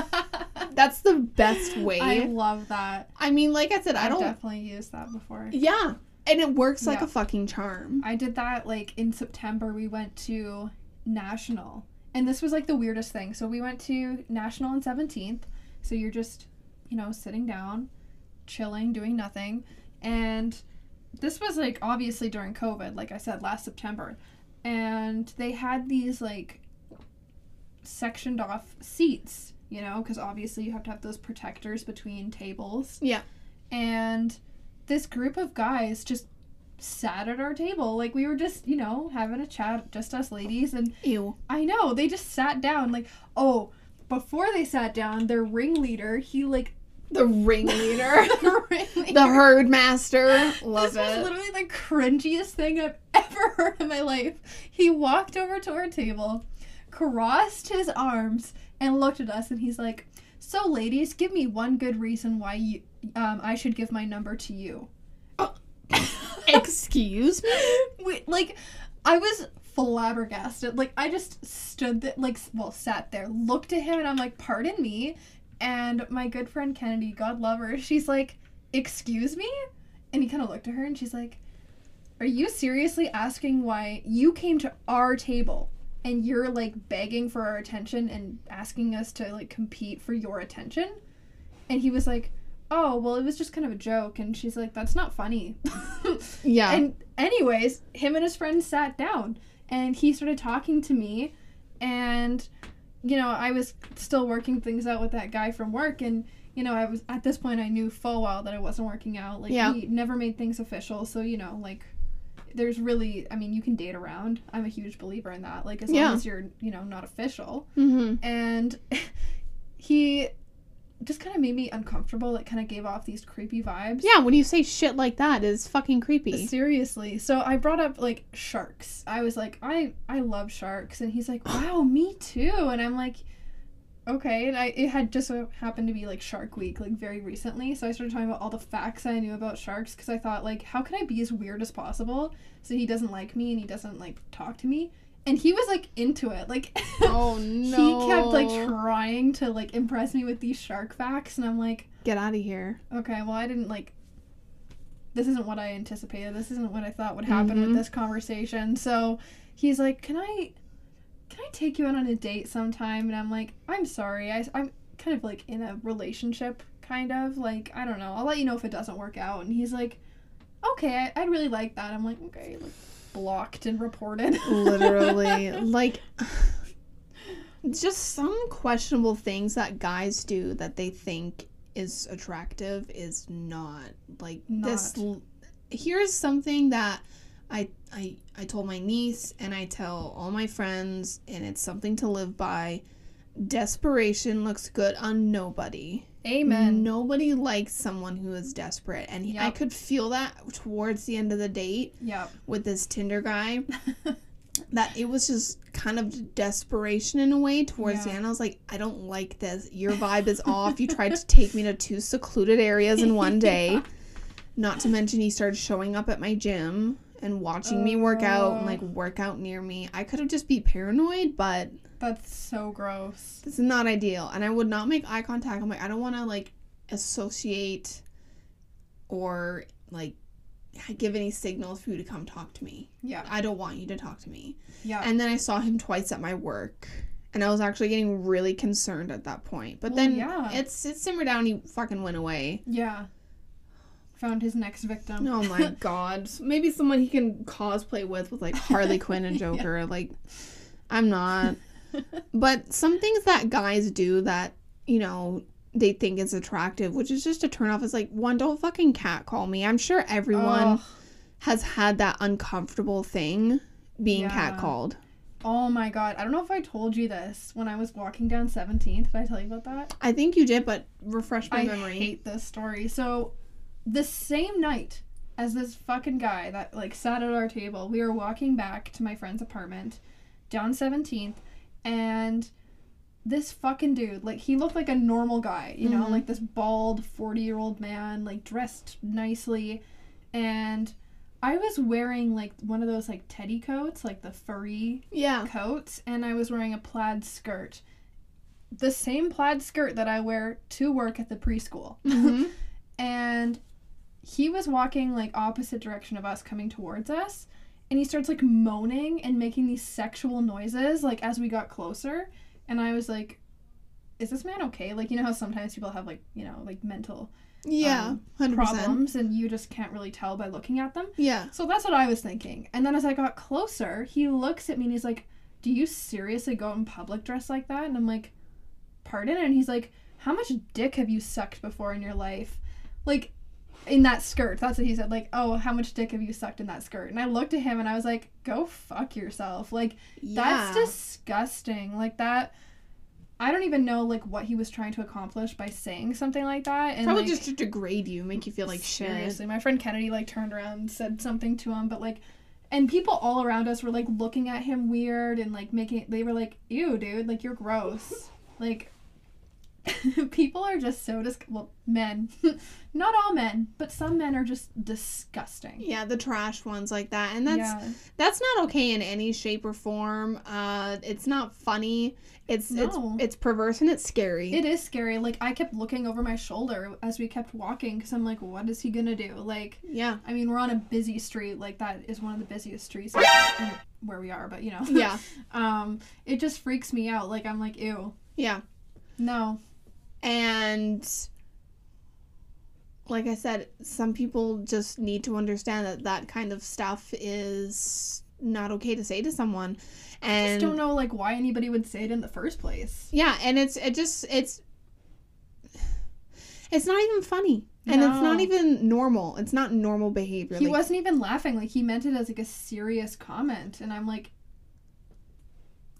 That's the best way. I I, love that. I mean, like I said, I I've don't. definitely used that before. Yeah, and it works like Yeah. a fucking charm. I did that like in September. We went to National, and this was like the weirdest thing. So we went to National on Seventeenth. So you're just, you know, sitting down, chilling, doing nothing, and this was like obviously during COVID, like I said last September, and they had these like sectioned off seats, you know, because obviously you have to have those protectors between tables. Yeah. And this group of guys just sat at our table. Like we were just, you know, having a chat, just us ladies. And Ew. I know, they just sat down. Like, oh, before they sat down, their ringleader, he like. The ringleader, ringleader. the herd master. Love this was literally the cringiest thing I've ever heard in my life. He walked over to our table, crossed his arms, and looked at us, and he's like, "So, ladies, give me one good reason why you, um, I should give my number to you." Excuse me. Wait, like, I was flabbergasted. Like, I just stood there, like, well, sat there, looked at him, and I'm like, "Pardon me." And my good friend Kennedy, God love her, she's like, "Excuse me," and he kind of looked at her, and she's like. Are you seriously asking why you came to our table and you're like begging for our attention and asking us to like compete for your attention? And he was like, oh well it was just kind of a joke and she's like that's not funny Yeah. and anyways him and his friend sat down and he started talking to me and you know i was still working things out with that guy from work and you know i was at this point i knew full well that it wasn't working out like Yeah. he never made things official so you know like there's really i mean you can date around i'm a huge believer in that like as Yeah. long as you're you know not official mm-hmm. and he just kind of made me uncomfortable it kind of gave off these creepy vibes Yeah, when you say shit like that is fucking creepy. Seriously. So I brought up like sharks. I was like, I I love sharks, and he's like, Wow, me too. And I'm like, Okay. And I it had just so happened to be like Shark Week, like very recently. So I started talking about all the facts I knew about sharks because I thought like, how can I be as weird as possible so he doesn't like me and he doesn't like talk to me. And he was like into it. Like Oh no. he kept like trying to like impress me with these shark facts, and I'm like. Get out of here. Okay, well, I didn't like. This isn't what I anticipated. This isn't what I thought would happen Mhm. with this conversation. So he's like, "Can I, can I take you out on a date sometime?" And I'm like, "I'm sorry. I, I'm kind of like in a relationship, kind of like I don't know. I'll let you know if it doesn't work out." And he's like, "Okay, I, I'd really like that." I'm like, "Okay," like blocked and reported. Literally. like just some questionable things that guys do that they think is attractive is not like this Not. l- here's something that I, I I told my niece and I tell all my friends and it's something to live by. Desperation looks good on nobody. Amen. Nobody likes someone who is desperate, and he, I could feel that towards the end of the date Yep. with this Tinder guy. that it was just kind of desperation in a way towards the end. I was like, I don't like this. Your vibe is off. You tried to take me to two secluded areas in one day. Not to mention, he started showing up at my gym and watching me work out and like oh. work out near me. I could have just be paranoid, but That's so gross. this is not ideal. And I would not make eye contact. I'm like, I don't want to like associate or like give any signals for you to come talk to me. Yeah. I don't want you to talk to me. Yeah. And then I saw him twice at my work. And I was actually getting really concerned at that point. But Well, then yeah. it's it simmered down, he fucking went away. yeah. Found his next victim. Oh my god. Maybe someone he can cosplay with with like Harley Quinn and Joker. Like I'm not. But some things that guys do that, you know, they think is attractive, which is just a turn off is like one, don't fucking catcall me. I'm sure everyone has had that uncomfortable thing being Yeah. catcalled. Oh my god. I don't know if I told you this when I was walking down 17th. Did I tell you about that? I think you did, but refresh my I memory. I hate this story. So, the same night as this fucking guy that like sat at our table, we were walking back to my friend's apartment down 17th and this fucking dude, like he looked like a normal guy, you know, Mhm. like this bald 40-year-old man, like dressed nicely and I was wearing like one of those like teddy coats, like the furry yeah. coats and I was wearing a plaid skirt. The same plaid skirt that I wear to work at the preschool. Mhm. And he was walking like opposite direction of us coming towards us and he starts like moaning and making these sexual noises like as we got closer and I was like is this man okay? Like you know how sometimes people have like, you know, like mental Yeah. um, 100%. problems and you just can't really tell by looking at them. Yeah. So that's what I was thinking. And then as I got closer, he looks at me and he's like, Do you seriously go out in public dressed like that? And I'm like, Pardon? And he's like, How much dick have you sucked before in your life? Like, in that skirt. That's what he said. Like, oh, how much dick have you sucked in that skirt? And I looked at him and I was like, Go fuck yourself. Like, Yeah. that's disgusting. Like, that. I don't even know like what he was trying to accomplish by saying something like that. And Probably like, just to degrade you, make you feel like shit. Seriously, my friend Kennedy like turned around and said something to him, but like, and people all around us were like looking at him weird and like making. They were like, "Ew, dude! Like you're gross." like, people are just so dis. Well, men, not all men, but some men are just disgusting. Yeah, the trash ones like that. And that's yeah. that's not okay in any shape or form. Uh it's not funny. It's No. it's it's perverse and it's scary. It is scary. Like I kept looking over my shoulder as we kept walking because I'm like, what is he gonna do? Like, yeah. I mean, we're on a busy street. Like that is one of the busiest streets where we are. But you know, Yeah. um, it just freaks me out. Like I'm like, ew, Yeah. no, And like I said, some people just need to understand that that kind of stuff is not okay to say to someone. I And just don't know like why anybody would say it in the first place. yeah, and it's it just it's it's not even funny. And it's not even normal. It's not normal behavior. He Like, wasn't even laughing. Like he meant it as like a serious comment, and I'm like,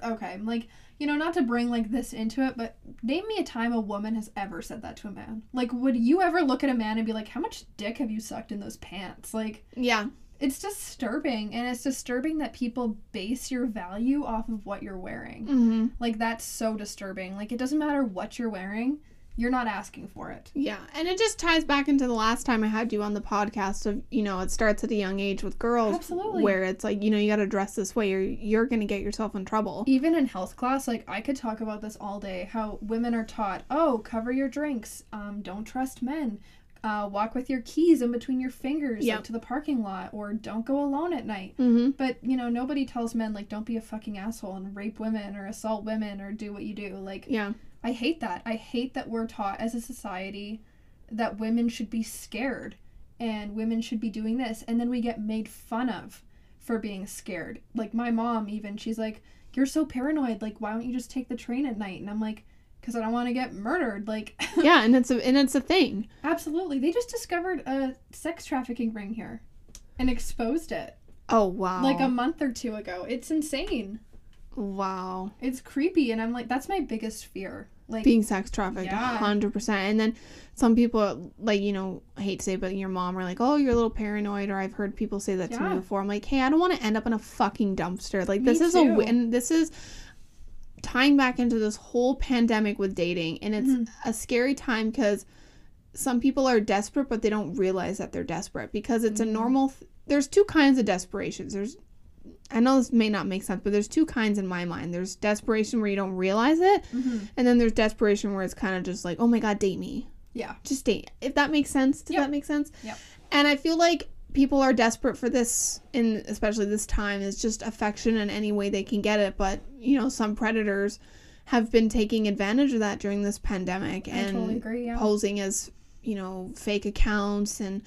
okay, I'm like you know, not to bring like this into it, but name me a time a woman has ever said that to a man. Like, would you ever look at a man and be like, how much dick have you sucked in those pants? Like, yeah. it's disturbing, and it's disturbing that people base your value off of what you're wearing. Mm-hmm. Like, that's so disturbing. Like, it doesn't matter what you're wearing. You're not asking for it. Yeah, and it just ties back into the last time I had you on the podcast of you know it starts at a young age with girls, Absolutely. where it's like you know you got to dress this way or you're gonna get yourself in trouble. even in health class like i could talk about this all day how women are taught oh cover your drinks um, don't trust men uh, walk with your keys in between your fingers Yep. like, to the parking lot or don't go alone at night Mm-hmm. but you know nobody tells men like don't be a fucking asshole and rape women or assault women or do what you do like Yeah, i hate that. I hate that we're taught as a society that women should be scared and women should be doing this and then we get made fun of for being scared. Like my mom even she's like you're so paranoid. Like why don't you just take the train at night? And i'm like because i don't want to get murdered. Like yeah, and it's a and it's a thing. absolutely. They just discovered a sex trafficking ring here and exposed it. Oh wow, like a month or two ago. It's insane. Wow, it's creepy and i'm like that's my biggest fear like being sex trafficked, Yeah. hundred percent. And then some people like you know I hate to say, but your mom are like, oh, you're a little paranoid, or I've heard people say that to me before. I'm like, hey, I don't want to end up in a fucking dumpster. Like Me this is a too. wi- and this is tying back into this whole pandemic with dating and it's Mhm. a scary time because some people are desperate but they don't realize that they're desperate because it's Mhm. a normal th- there's two kinds of desperations there's i know this may not make sense but there's two kinds in my mind. There's desperation where you don't realize it mhm. and then there's desperation where it's kind of just like oh my god date me. Yeah. Just date. If that makes sense? Does Yep. that make sense? Yep. and i feel like people are desperate for this in especially this time. Is just affection in any way they can get it but you know some predators have been taking advantage of that during this pandemic i and totally agree yeah. posing as you know fake accounts and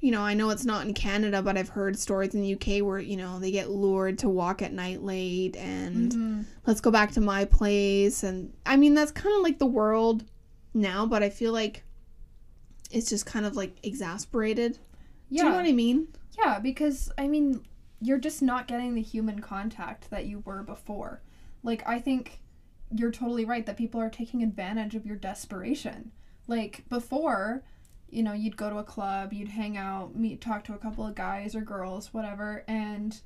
you know i know it's not in canada but i've heard stories in the uk where you know they get lured to walk at night late and Mhm. let's go back to my place and i mean that's kind of like the world now but i feel like it's just kind of like exasperated yeah do you know what i mean Yeah, because I mean, you're just not getting the human contact that you were before. Like I think you're totally right that people are taking advantage of your desperation. Like before, you know, you'd go to a club, you'd hang out, meet talk to a couple of guys or girls, whatever, and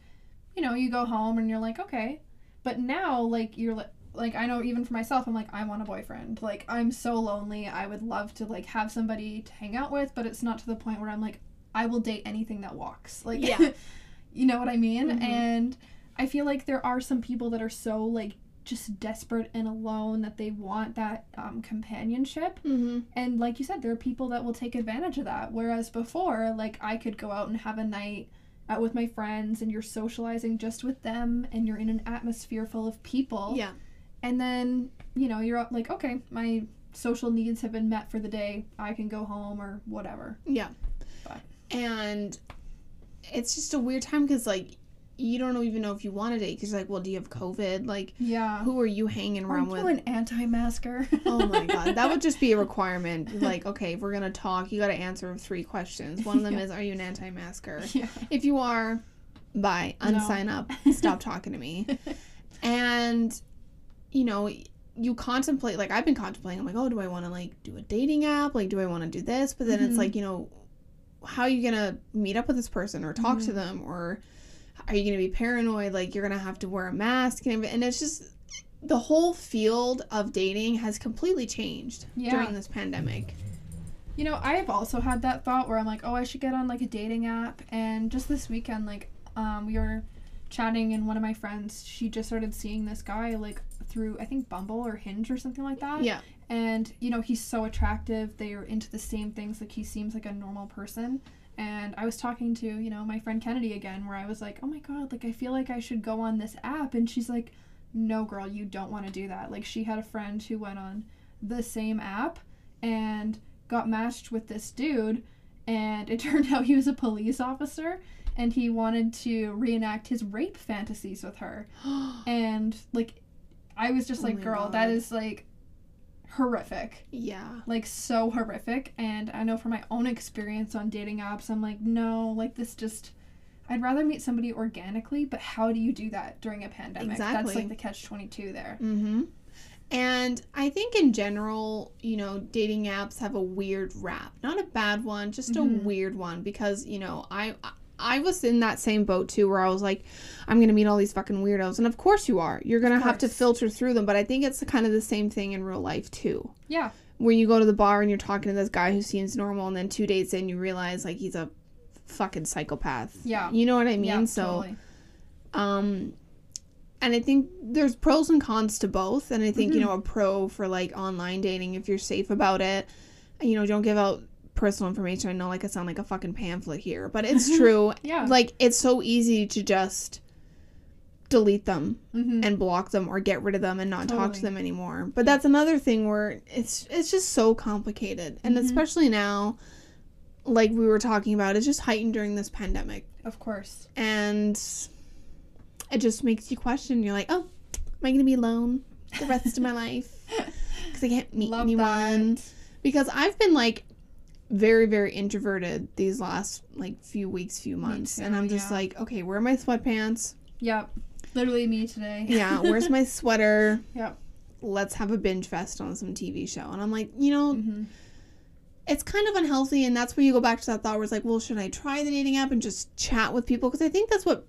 you know, you go home and you're like, "Okay." But now like you're like like I know even for myself I'm like I want a boyfriend. Like I'm so lonely. I would love to like have somebody to hang out with, but it's not to the point where I'm like I will date anything that walks. Like, Yeah. you know what I mean? Mhm. And I feel like there are some people that are so like just desperate and alone that they want that um, companionship. mm-hmm. And like you said, there are people that will take advantage of that. Whereas before, like I could go out and have a night out with my friends, and you're socializing just with them, and you're in an atmosphere full of people yeah and then you know you're like okay my social needs have been met for the day i can go home or whatever yeah But- and it's just a weird time because like you don't even know if you want to date because like well do you have covid like yeah who are you hanging around you with an anti-masker Oh my god, that would just be a requirement. Like, okay, if we're gonna talk, you gotta answer three questions. One of them Yeah. is, are you an anti-masker? yeah If you are, bye, No. unsign up, stop talking to me. And, you know, you contemplate. Like, I've been contemplating. I'm like, oh, do I want to like do a dating app? Like, do I want to do this? But then it's Mhm. like, you know, how are you gonna meet up with this person or talk to Mhm. them or are you gonna be paranoid? Like, you're gonna have to wear a mask and and it's just the whole field of dating has completely changed Yeah. during this pandemic. you know i've also had that thought where i'm like oh i should get on like a dating app and just this weekend like um we were chatting and one of my friends she just started seeing this guy like through i think bumble or hinge or something like that Yeah. and you know he's so attractive they are into the same things like he seems like a normal person and i was talking to you know my friend kennedy again where i was like oh my god like i feel like i should go on this app. And she's like no girl you don't want to do that. Like she had a friend who went on the same app and got matched with this dude, and it turned out he was a police officer, and he wanted to reenact his rape fantasies with her, and like, I was just Oh like, my girl, God. that is like horrific yeah. like so horrific and i know from my own experience on dating apps i'm like no like this just i'd rather meet somebody organically but how do you do that during a pandemic Exactly. that's like the catch 22 there Mm-hmm. And I think in general, you know, dating apps have a weird rap. Not a bad one, just a Mhm. weird one because, you know, I I was in that same boat too where I was like, I'm going to meet all these fucking weirdos. And of course you are. You're going to have to filter through them, but I think it's kind of the same thing in real life too. yeah When you go to the bar and you're talking to this guy who seems normal and then 2 dates in you realize like he's a fucking psychopath. Yeah. You know what I mean? yeah so totally. um and i think there's pros and cons to both and i think you Mhm. know a pro for like online dating if you're safe about it you know don't give out personal information i know like i sound like a fucking pamphlet here but it's true yeah like it's so easy to just delete them mm-hmm. and block them or get rid of them and not talk to them anymore but that's another thing where it's it's just so complicated and Mhm. especially now like we were talking about it's just heightened during this pandemic of course and it just makes you question. You're like, oh, am I gonna be alone the rest of my life because I can't meet Love anyone? that. Because I've been like very very introverted these last like few weeks, few months, and I'm just yeah. like, okay, where are my sweatpants? yep literally me today Yeah, where's my sweater? Yep. Let's have a binge fest on some TV show. And I'm like, you know, hmm it's kind of unhealthy and that's where you go back to that thought where it's like well should i try the dating app and just chat with people because i think that's what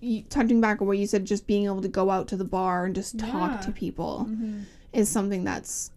you, touching back on what you said just being able to go out to the bar and just talk Yeah. to people hmm is something that's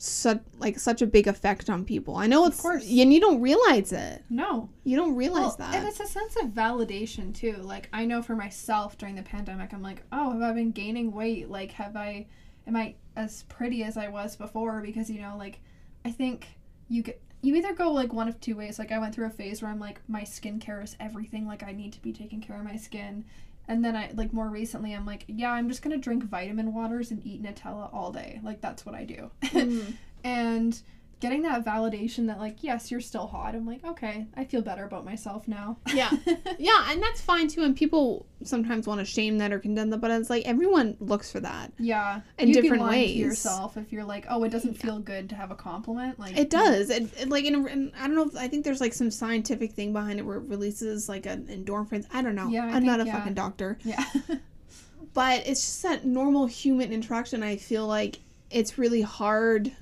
such like such a big effect on people i know it's course. and you don't realize it no you don't realize Well, that And it's a sense of validation too. Like I know for myself during the pandemic, I'm like, oh, have I been gaining weight? Like, have I, am I as pretty as I was before? Because you know, like, I think you get you either go like one of two ways. Like I went through a phase where I'm like, my skincare is everything. Like I need to be taking care of my skin. And then I like more recently, I'm like, yeah, I'm just gonna drink vitamin waters and eat Nutella all day. Like that's what I do. Mhm. and getting that validation that like yes you're still hot i'm like okay i feel better about myself now Yeah. yeah and that's fine too and people sometimes want to shame that or condemn that but it's like everyone looks for that yeah In You'd be different ways. to yourself if you're like oh it doesn't feel good to have a compliment like It does. It, it like in, in I don't know. If, I think there's like some scientific thing behind it where it releases like an endorphins. I don't know. Yeah, I I'm not a yeah. fucking doctor, yeah but it's just that normal human interaction. I feel like it's really hard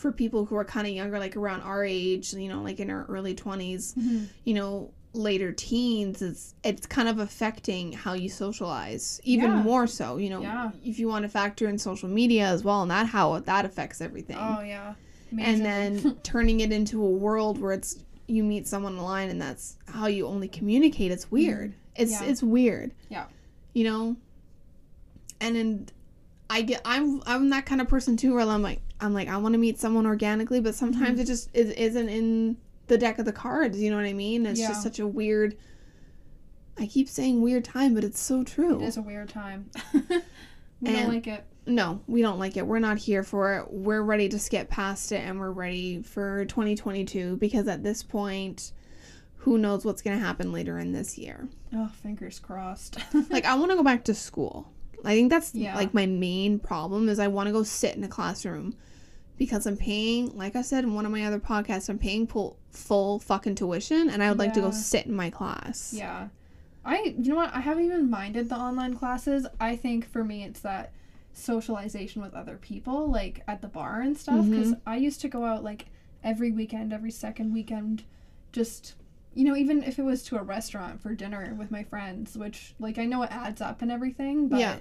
for people who are kind of younger, like around our age. You know, like in our early 20s. Mhm. You know, later teens. It's it's kind of affecting how you socialize, even Yeah. more so. You know, Yeah. if you want to factor in social media as well, and that how that affects everything oh yeah and then turning it into a world where it's you meet someone online and that's how you only communicate it's weird it's Yeah. it's weird Yeah. you know and then i get i'm i'm that kind of person too where i'm like i'm like i want to meet someone organically but sometimes Mm-hmm. it just is, isn't in the deck of the cards you know what i mean it's Yeah. just such a weird i keep saying weird time but it's so true it is a weird time we And- don't like it no, we don't like it. We're not here for it. We're ready to skip past it and we're ready for 2022 because at this point, who knows what's going to happen later in this year. oh fingers crossed Like, I want to go back to school. I think that's Yeah. like my main problem is I want to go sit in a classroom because I'm paying, like I said in one of my other podcasts, I'm paying full, full fucking tuition and I would like to go sit in my class. Yeah. I you know what? I haven't even minded the online classes. I think for me it's that socialization with other people like at the bar and stuff cuz mm-hmm. I used to go out like every weekend, every second weekend just you know, even if it was to a restaurant for dinner with my friends, which like I know it adds up and everything, but Yeah.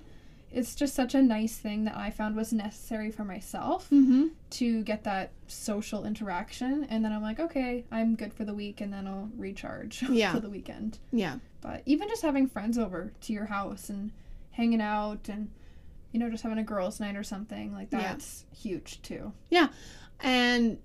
It's just such a nice thing that I found was necessary for myself Mm-hmm. to get that social interaction and then I'm like, okay, I'm good for the week and then I'll recharge Yeah. for the weekend. Yeah. But even just having friends over to your house and hanging out and you know just having a girls' night or something like Yeah. that's huge too. Yeah. And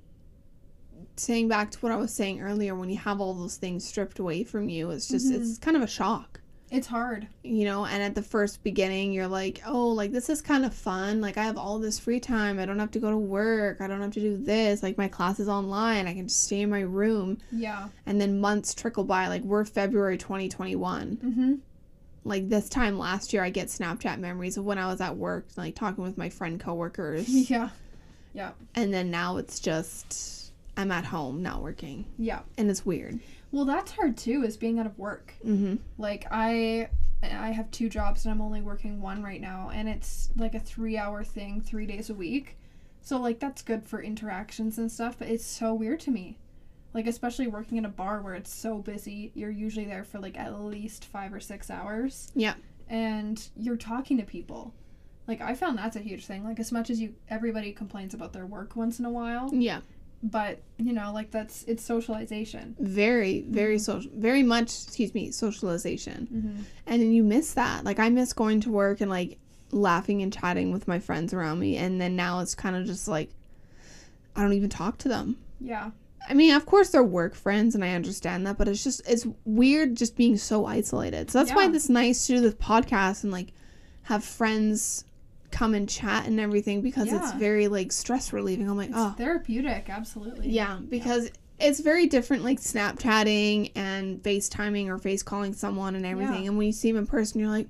saying back to what I was saying earlier, when you have all those things stripped away from you, it's just Mhm. it's kind of a shock. It's hard. you know and at the first beginning you're like oh like this is kind of fun like i have all this free time i don't have to go to work i don't have to do this like my class is online i can just stay in my room Yeah. and then months trickle by like we're february 2021 Mm-hmm. like this time last year i get snapchat memories of when i was at work like talking with my friend coworkers Yeah. Yeah. And then now it's just i'm at home not working Yeah. and it's weird Well, that's hard too. Is being out of work. mm-hmm Like I, I have two jobs and I'm only working one right now, and it's like a three-hour thing, three days a week. So like that's good for interactions and stuff, but it's so weird to me. Like especially working in a bar where it's so busy, you're usually there for like at least five or six hours. Yeah. And you're talking to people. Like I found that's a huge thing. Like as much as you everybody complains about their work once in a while, yeah but you know, like that's it's socialization. very very social very much excuse me socialization Mm-hmm. and then you miss that like i miss going to work and like laughing and chatting with my friends around me and then now it's kind of just like i don't even talk to them Yeah. i mean of course they're work friends and i understand that but it's just it's weird just being so isolated so that's why it's nice to do this podcast and like have friends come and chat and everything because it's very like stress relieving i'm like It's oh therapeutic, absolutely. yeah, because it's very different, like Snapchatting and FaceTiming or face calling someone and everything. Yeah. And when you see them in person, you're like,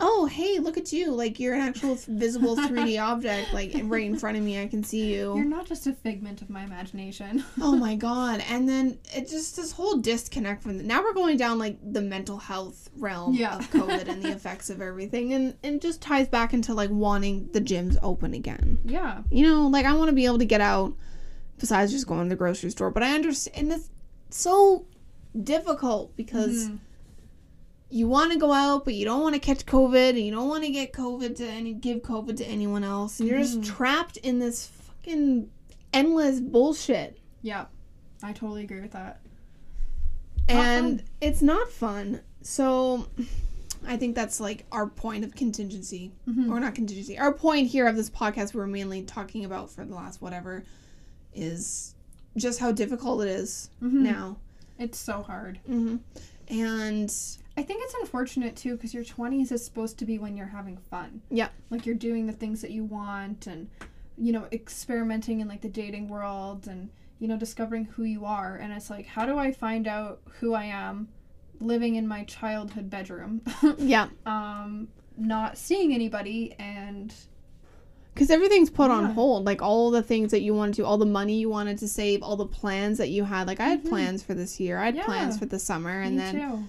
oh, hey, look at you. Like, you're an actual visible 3D object, like, right in front of me. I can see you you're not just a figment of my imagination. Oh my God. And then it just, this whole disconnect from, the, now we're going down, like, the mental health realm Yeah. of COVID and the effects of everything. And, and it just ties back into, like, wanting the gyms open again. yeah. you know, like I want to be able to get out besides just going to the grocery store. But I understand and it's so difficult because Mhm. You want to go out, but you don't want to catch COVID and you don't want to get COVID to any give COVID to anyone else. And you're just Mhm. trapped in this fucking endless bullshit. Yeah. I totally agree with that. and fun. it's not fun. So I think that's like our point of contingency. Mhm. or not contingency. Our point here of this podcast we're mainly talking about for the last whatever is just how difficult it is Mhm. now. It's so hard. hmm And I think it's unfortunate too because your 20s is supposed to be when you're having fun. Yeah. Like you're doing the things that you want and, you know, experimenting in like the dating world and, you know, discovering who you are. And it's like, how do I find out who I am living in my childhood bedroom? yeah, um, not seeing anybody and because everything's put on hold. Like all the things that you wanted to, all the money you wanted to save, all the plans that you had. Like I had Mhm. plans for this year. I had Yeah. plans for the summer, and me then too.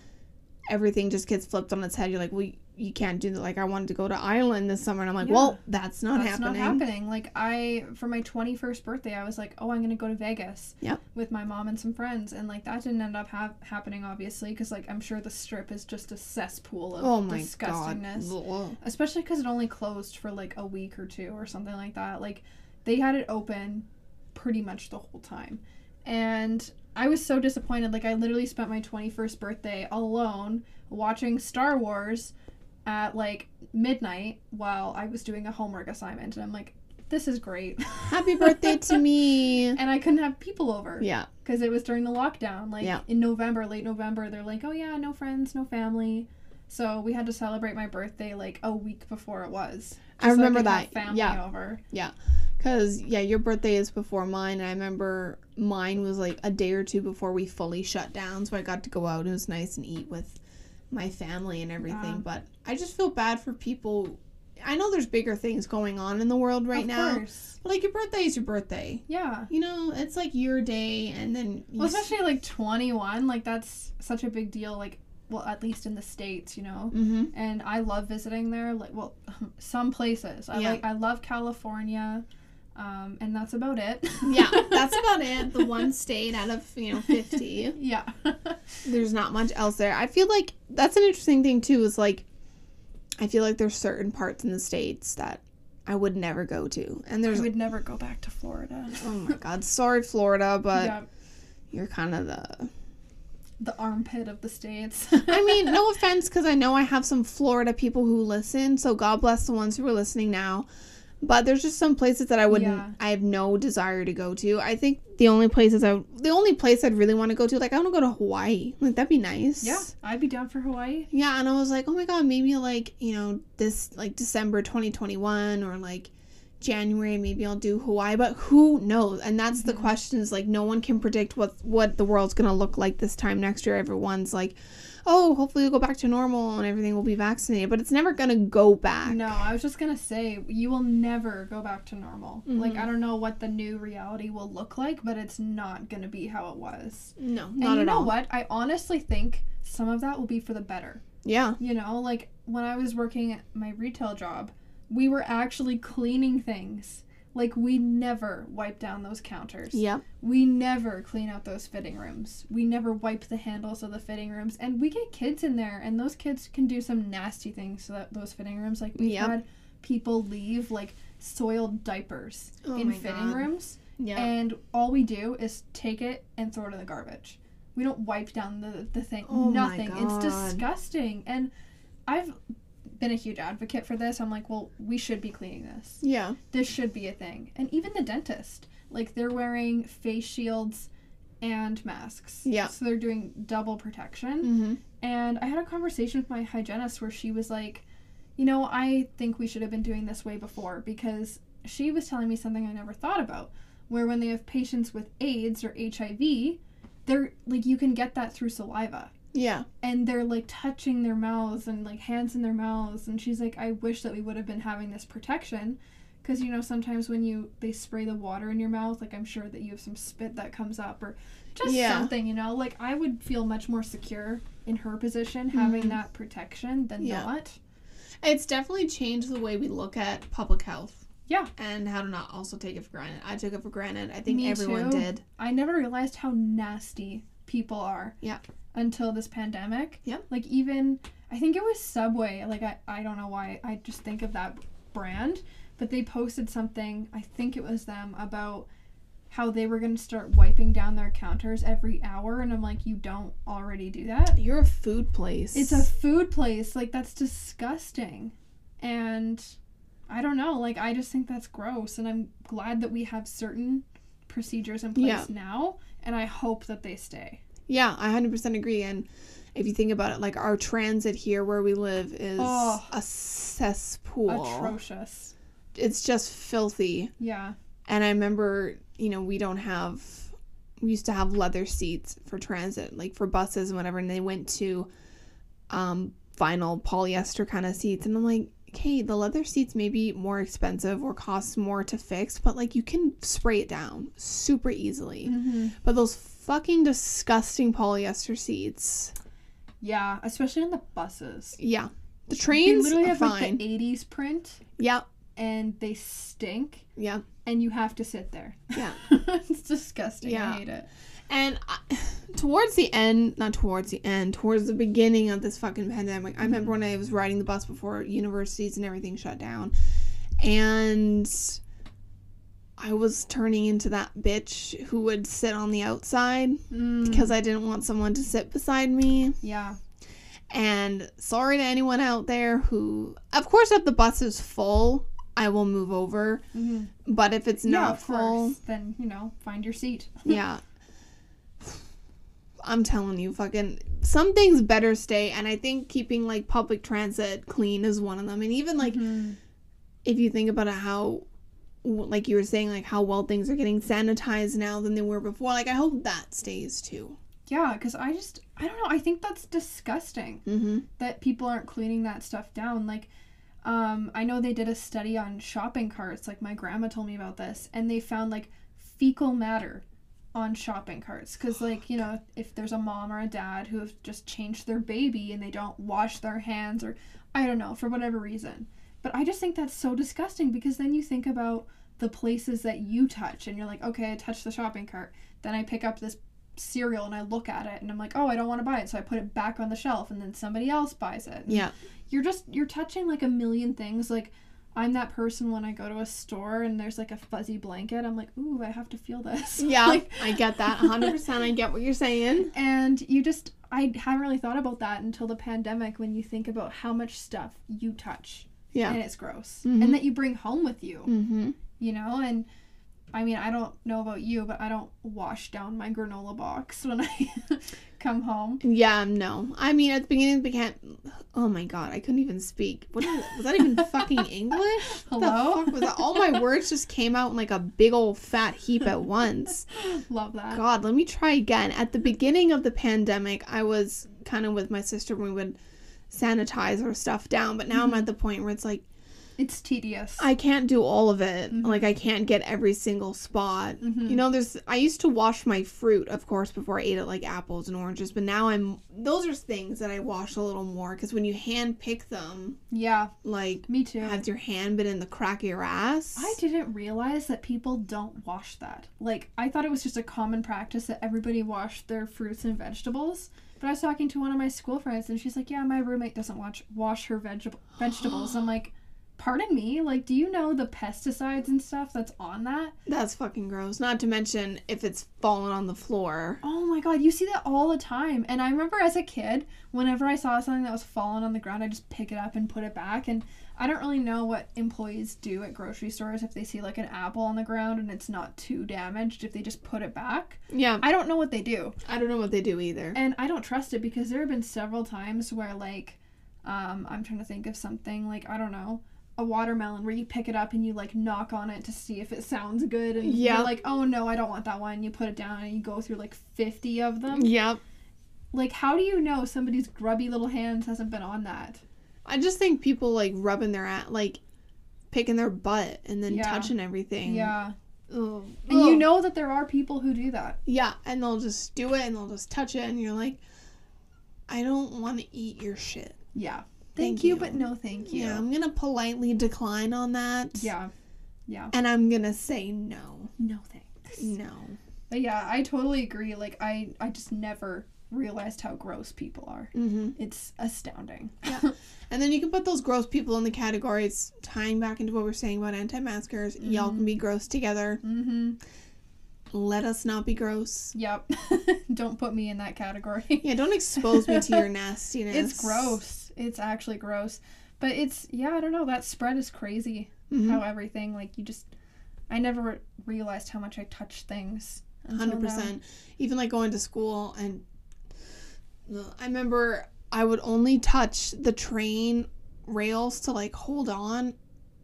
Everything just gets flipped on its head. You're like, well, you can't do that. Like I wanted to go to Ireland this summer, and I'm like, Yeah. well, that's not That's happening. not happening. Like I, for my twenty first birthday, I was like, oh, I'm gonna go to Vegas. Yep. With my mom and some friends, and like that didn't end up ha- happening, obviously, because like I'm sure the strip is just a cesspool of Oh my disgustingness. god. Especially because it only closed for like a week or two or something like that. Like they had it open pretty much the whole time, and I was so disappointed. Like I literally spent my twenty first birthday alone watching Star Wars at like midnight while I was doing a homework assignment. And I'm like, this is great. Happy birthday to me. and I couldn't have people over Yeah. because it was during the lockdown. Like Yeah. in November, late November, they're like, oh yeah, no friends, no family. So we had to celebrate my birthday like a week before it was. I so remember that. family Yeah. over. Cause yeah, your birthday is before mine, and I remember mine was like a day or two before we fully shut down, so I got to go out. And It was nice and eat with my family and everything. Yeah. But I just feel bad for people. I know there's bigger things going on in the world right of now, Course. but like your birthday is your birthday. Yeah. You know, it's like your day, and then you Well, especially like 21, like that's such a big deal. Like, well, at least in the states, you know. Mhm. And I love visiting there. Like, well, some places. I Yeah. like. I love California, um, and that's about it. yeah, that's about it. The one state out of you know fifty. yeah. there's not much else there. I feel like that's an interesting thing too. Is like, I feel like there's certain parts in the states that I would never go to, and there's I would never go back to Florida. oh my god, sorry Florida, but yeah, you're kind of the. The armpit of the states. I mean, no offense, because I know I have some Florida people who listen, so God bless the ones who are listening now. But there's just some places that I wouldn't. Yeah. I have no desire to go to. I think the only places I, the only place I'd really want to go to, like I want to go to Hawaii. Like that'd be nice. Yeah, I'd be down for Hawaii. Yeah, and I was like, oh my god, maybe like you know this like December 2021 or like January, maybe I'll do Hawaii. But who knows? And that's the Mhm. question: is like no one can predict what what the world's gonna look like this time next year. Everyone's like, oh, hopefully we'll go back to normal and everything will be vaccinated, but it's never gonna go back. No, I was just gonna say you will never go back to normal. Like Mhm. I don't know what the new reality will look like, but it's not gonna be how it was. No, not and you at know all. what? I honestly think some of that will be for the better. Yeah. You know, like when I was working at my retail job, we were actually cleaning things. Like we never wipe down those counters. Yep. We never clean out those fitting rooms. We never wipe the handles of the fitting rooms. And we get kids in there and those kids can do some nasty things to that those fitting rooms. Like we've Yep. had people leave like soiled diapers Oh in fitting God. rooms. Yeah. And all we do is take it and throw it in the garbage. We don't wipe down the, the thing. Oh my Nothing. It's disgusting. And I've been a huge advocate for this. I'm like, well, we should be cleaning this. yeah. This should be a thing. And even the dentist, like they're wearing face shields and masks. Yeah. So they're doing double protection. Mm-hmm. And I had a conversation with my hygienist where she was like, you know, I think we should have been doing this way before because she was telling me something I never thought about. Where when they have patients with AIDS or HIV, they're like, you can get that through saliva. Yeah. And they're like touching their mouths and like hands in their mouths. And she's like, I wish that we would have been having this protection. Because, you know, sometimes when you they spray the water in your mouth, like I'm sure that you have some spit that comes up or just Yeah. something, you know? Like I would feel much more secure in her position having Mhm. that protection than Yeah. not. It's definitely changed the way we look at public health. Yeah. And how to not also take it for granted. I took it for granted. I think Me everyone too. did. I never realized how nasty people are. Yeah. Until this pandemic. Yeah. Like even I think it was Subway. Like I, I don't know why I just think of that brand, but they posted something, I think it was them, about how they were gonna start wiping down their counters every hour and I'm like, You don't already do that? You're a food place. It's a food place. Like that's disgusting. And I don't know, like I just think that's gross and I'm glad that we have certain procedures in place Yeah. now and I hope that they stay. Yeah, I 100% agree. And if you think about it, like our transit here where we live is Oh. a cesspool. Atrocious. It's just filthy. Yeah. And I remember, you know, we don't have, we used to have leather seats for transit, like for buses and whatever. And they went to um, vinyl polyester kind of seats. And I'm like, okay, the leather seats may be more expensive or cost more to fix, but like you can spray it down super easily. Mm-hmm. But those fucking disgusting polyester seats. Yeah, especially on the buses. Yeah. The They trains literally are have fine. like the 80s print yeah. and they stink Yeah. and you have to sit there. Yeah. it's disgusting. Yeah. I hate it. And I, towards the end, not towards the end, towards the beginning of this fucking pandemic, I remember when I was riding the bus before universities and everything shut down. And I was turning into that bitch who would sit on the outside Mm, because I didn't want someone to sit beside me. yeah. And sorry to anyone out there who, of course, if the bus is full, I will move over. Mm-hmm. But if it's yeah, not full, course. Then, you know, find your seat. yeah. I'm telling you, fucking some things better stay. And I think keeping like public transit clean is one of them. And even like Mhm. if you think about it, how like you were saying, like how well things are getting sanitized now than they were before. Like I hope that stays too. Yeah, because I just, I don't know. I think that's disgusting Mm-hmm. that people aren't cleaning that stuff down. Like, um, I know they did a study on shopping carts. Like, my grandma told me about this, and they found like fecal matter on shopping carts. Because, like, you know, if there's a mom or a dad who have just changed their baby and they don't wash their hands, or I don't know, for whatever reason. But I just think that's so disgusting because then you think about the places that you touch, and you're like, okay, I touched the shopping cart. Then I pick up this cereal and I look at it and I'm like, oh, I don't want to buy it. So I put it back on the shelf and then somebody else buys it. Yeah. You're just, you're touching like a million things. Like, I'm that person when I go to a store and there's like a fuzzy blanket. I'm like, ooh, I have to feel this. Yeah. like, I get that 100%. I get what you're saying. and you just, I haven't really thought about that until the pandemic when you think about how much stuff you touch Yeah. and it's gross, Mhm. and that you bring home with you. Mm-hmm. You know, and I mean, I don't know about you, but I don't wash down my granola box when I come home. Yeah, no. I mean, at the beginning of the camp, oh my god, I couldn't even speak. What is, was that even fucking English? What Hello? The fuck was that? All my words just came out in like a big old fat heap at once. Love that. God, let me try again. At the beginning of the pandemic, I was kind of with my sister when we would sanitize our stuff down, but now I'm mm-hmm. at the point where it's like It's tedious. I can't do all of it. Mhm. Like I can't get every single spot. Mhm. You know, there's I used to wash my fruit, of course, before I ate it like apples and oranges, but now I'm those are things that I wash a little more cuz when you hand pick them, yeah, like me too. has your hand been in the crack of your ass? I didn't realize that people don't wash that. Like, I thought it was just a common practice that everybody washed their fruits and vegetables. But I was talking to one of my school friends, and she's like, "Yeah, my roommate doesn't wash wash her veg- vegetables." I'm like, "Pardon me? Like, do you know the pesticides and stuff that's on that?" That's fucking gross. Not to mention if it's fallen on the floor. Oh my god, you see that all the time. And I remember as a kid, whenever I saw something that was falling on the ground, I just pick it up and put it back. And I don't really know what employees do at grocery stores if they see like an apple on the ground and it's not too damaged, if they just put it back. Yeah, I don't know what they do. I don't know what they do either. And I don't trust it because there have been several times where like um I'm trying to think of something like I don't know, a watermelon where you pick it up and you like knock on it to see if it sounds good and Yeah. you're like, "Oh no, I don't want that one." You put it down and you go through like 50 of them. Yep. Like, how do you know somebody's grubby little hands hasn't been on that? I just think people like rubbing their at like picking their butt and then Yeah. touching everything. Yeah. Ugh. And you know that there are people who do that. Yeah, and they'll just do it and they'll just touch it and you're like, I don't want to eat your shit. Yeah. Thank you, you. but no thank you. Yeah, I'm gonna politely decline on that. Yeah. Yeah. And I'm gonna say no. No thanks. No. But yeah, I totally agree. Like I I just never realized how gross people are. Mm-hmm. It's astounding. Yeah. And then you can put those gross people in the categories, tying back into what we're saying about anti-maskers. Y'all can be gross together. Mm-hmm. Let us not be gross. Yep. Don't put me in that category. Yeah, don't expose me to your nastiness. It's gross. It's actually gross. But it's yeah, I don't know. That spread is crazy. Mhm. How everything like you just I never re- realized how much I touched things. Hundred percent. Even like going to school, and I remember I would only touch the train rails to like hold on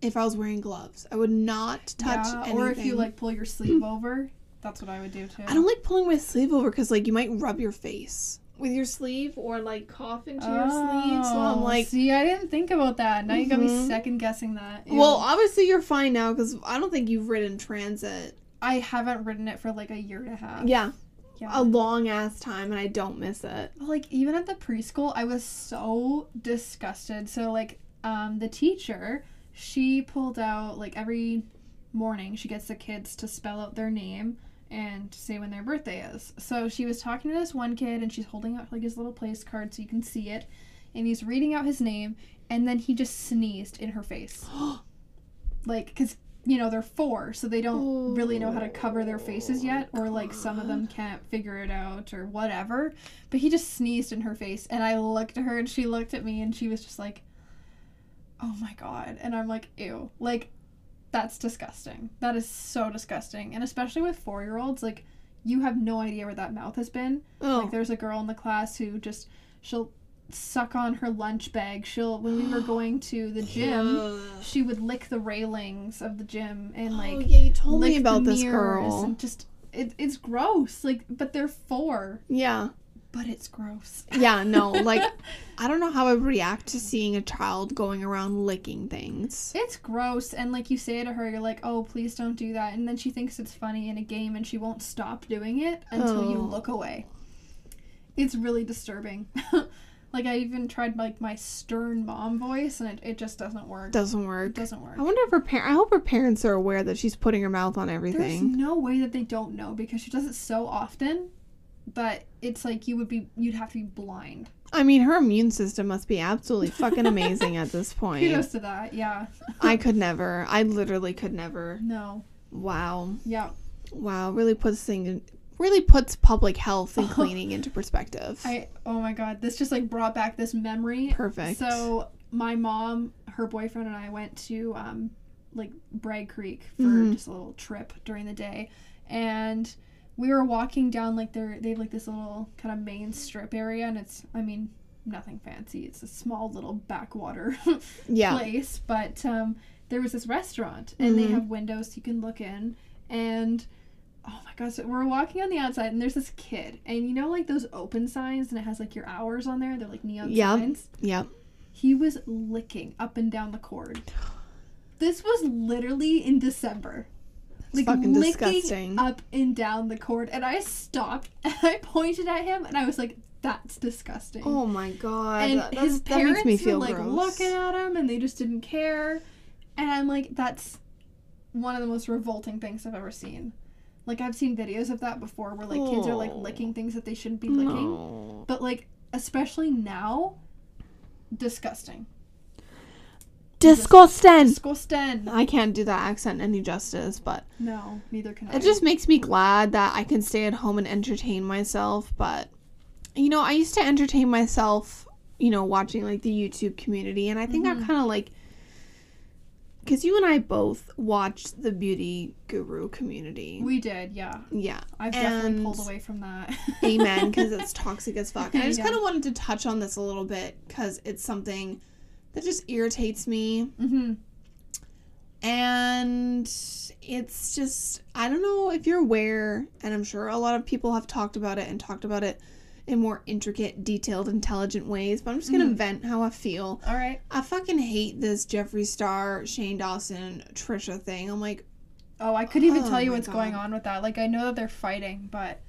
if I was wearing gloves. I would not touch Yeah, anything. or if you like pull your sleeve over, that's what I would do too. I don't like pulling my sleeve over because like you might rub your face with your sleeve or like cough into your sleeve. So I'm Oh, like, see, I didn't think about that. Now you got me Mhm. second guessing that. Ew. well, obviously you're fine now because I don't think you've ridden transit. I haven't ridden it for like a year and a half. Yeah, Yeah. a long ass time, and I don't miss it. like even at the preschool i was so disgusted so like um the teacher she pulled out like every morning she gets the kids to spell out their name and say when their birthday is. So she was talking to this one kid and she's holding out like his little place card so you can see it and he's reading out his name and then he just sneezed in her face. Like because you know they're four so they don't really know how to cover their faces yet or like some of them can't figure it out or whatever. But he just sneezed in her face and i looked at her and she looked at me and she was just like oh my god. And i'm like ew. Like that's disgusting. That is so disgusting. And especially with four year olds like you have no idea where that mouth has been. Oh, like there's a girl in the class who just she'll suck on her lunch bag. She'll when we were going to the gym Ugh. she would lick the railings of the gym and oh, like oh yeah, you told lick me about this girl. and just it, it's gross. Like but they're four. Yeah, but it's gross yeah, no, like I don't know how I would react to seeing a child going around licking things. it's gross and like you say to her you're like oh please don't do that and then she thinks it's funny in a game and she won't stop doing it until you Oh. look away it's really disturbing like i even tried like my stern mom voice and it, it just doesn't work Doesn't it work. doesn't work I wonder if her par- I hope her parents are aware that she's putting her mouth on everything. There's no way that they don't know because she does it so often that it's like you would be you'd have to be blind. I mean, her immune system must be absolutely fucking amazing at this point. Kudos to that. Yeah. I could never. I literally could never. No. Wow. Yeah. Wow. Really puts thing really puts public health and cleaning into perspective. I oh my god, this just like brought back this memory. Perfect. So my mom, her boyfriend and I went to um, like Bragg Creek for Mhm. just a little trip during the day, and we were walking down like their they have like this little kind of main strip area, and it's I mean nothing fancy. It's a small little backwater Yeah. place, but um, there was this restaurant, and they Mhm. have windows you can look in, and oh my gosh, so we're walking on the outside, and there's this kid, and you know like those open signs, and it has like your hours on there. They're like neon Yep. signs. Yep. He was licking up and down the cord. This was literally in December. It's fucking disgusting. up and down the cord, and I stopped and I pointed at him, and I was like, "That's disgusting." Oh my god. and that, his parents were like gross. looking at him, and they just didn't care. And I'm like, "That's one of the most revolting things I've ever seen." Like I've seen videos of that before, where like kids are like Oh. licking things that they shouldn't be licking, No. but like especially now, disgusting. Disgusting. Disgusting. I can't do that accent any justice, but No, neither can I. it just makes me glad that I can stay at home and entertain myself. But, you know, I used to entertain myself, you know, watching like the YouTube community. And I think Mm-hmm. I kind of like, because you and I both watched the beauty guru community. we did, yeah. yeah. I've definitely pulled away from that. Amen, because it's toxic as fuck. And I just Yeah. kind of wanted to touch on this a little bit because it's something that just irritates me. hmm And it's just, I don't know if you're aware, and I'm sure a lot of people have talked about it and talked about it in more intricate, detailed, intelligent ways, but I'm just gonna Mhm. vent how I feel. All right. I fucking hate this Jeffree Star, Shane Dawson, Trisha thing. I'm like, Oh, I couldn't even Oh tell you what's going on with that. Like I know that they're fighting, but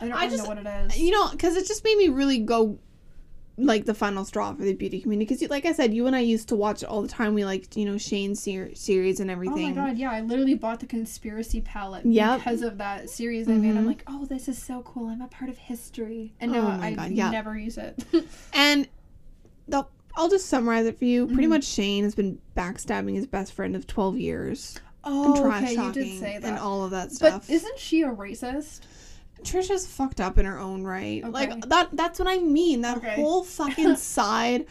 I don't I really just- know what it is. you know, because it just made me really go like the final straw for the beauty community. Because, like I said, you and I used to watch it all the time. We liked, you know, Shane's ser- series and everything Oh my god, yeah, I literally bought the conspiracy palette Yep. because of that series I made. I'm Mhm. like, oh, this is so cool. I'm a part of history. And Oh my I God, yeah. never use it. And the, I'll just summarize it for you. Pretty Mhm. much, Shane has been backstabbing his best friend of 12 years oh, and trash okay, you did say that. and all of that stuff. but stuff. isn't she a racist? Trisha's fucked up in her own right. Okay. Like that that's what I mean. That Okay. whole fucking side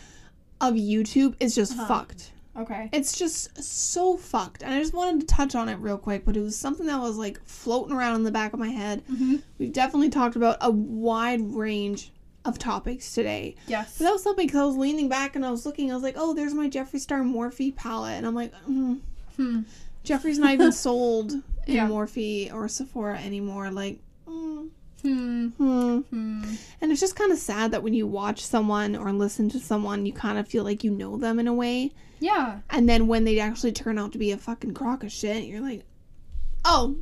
of YouTube is just Uh-huh. fucked. Okay. It's just so fucked. And I just wanted to touch on it real quick, but it was something that was like floating around in the back of my head. hmm We've definitely talked about a wide range of topics today. Yes. But that was something because I was leaning back and I was looking, I was like, oh, there's my Jeffree Star Morphe palette. And I'm like, mm, Hmm. Jeffree's not even sold in Yeah. Morphe or Sephora anymore. Like, mm, Hmm. hmm. Hmm. And it's just kind of sad that when you watch someone or listen to someone, you kind of feel like you know them in a way. Yeah. And then when they actually turn out to be a fucking crock of shit, you're like, oh,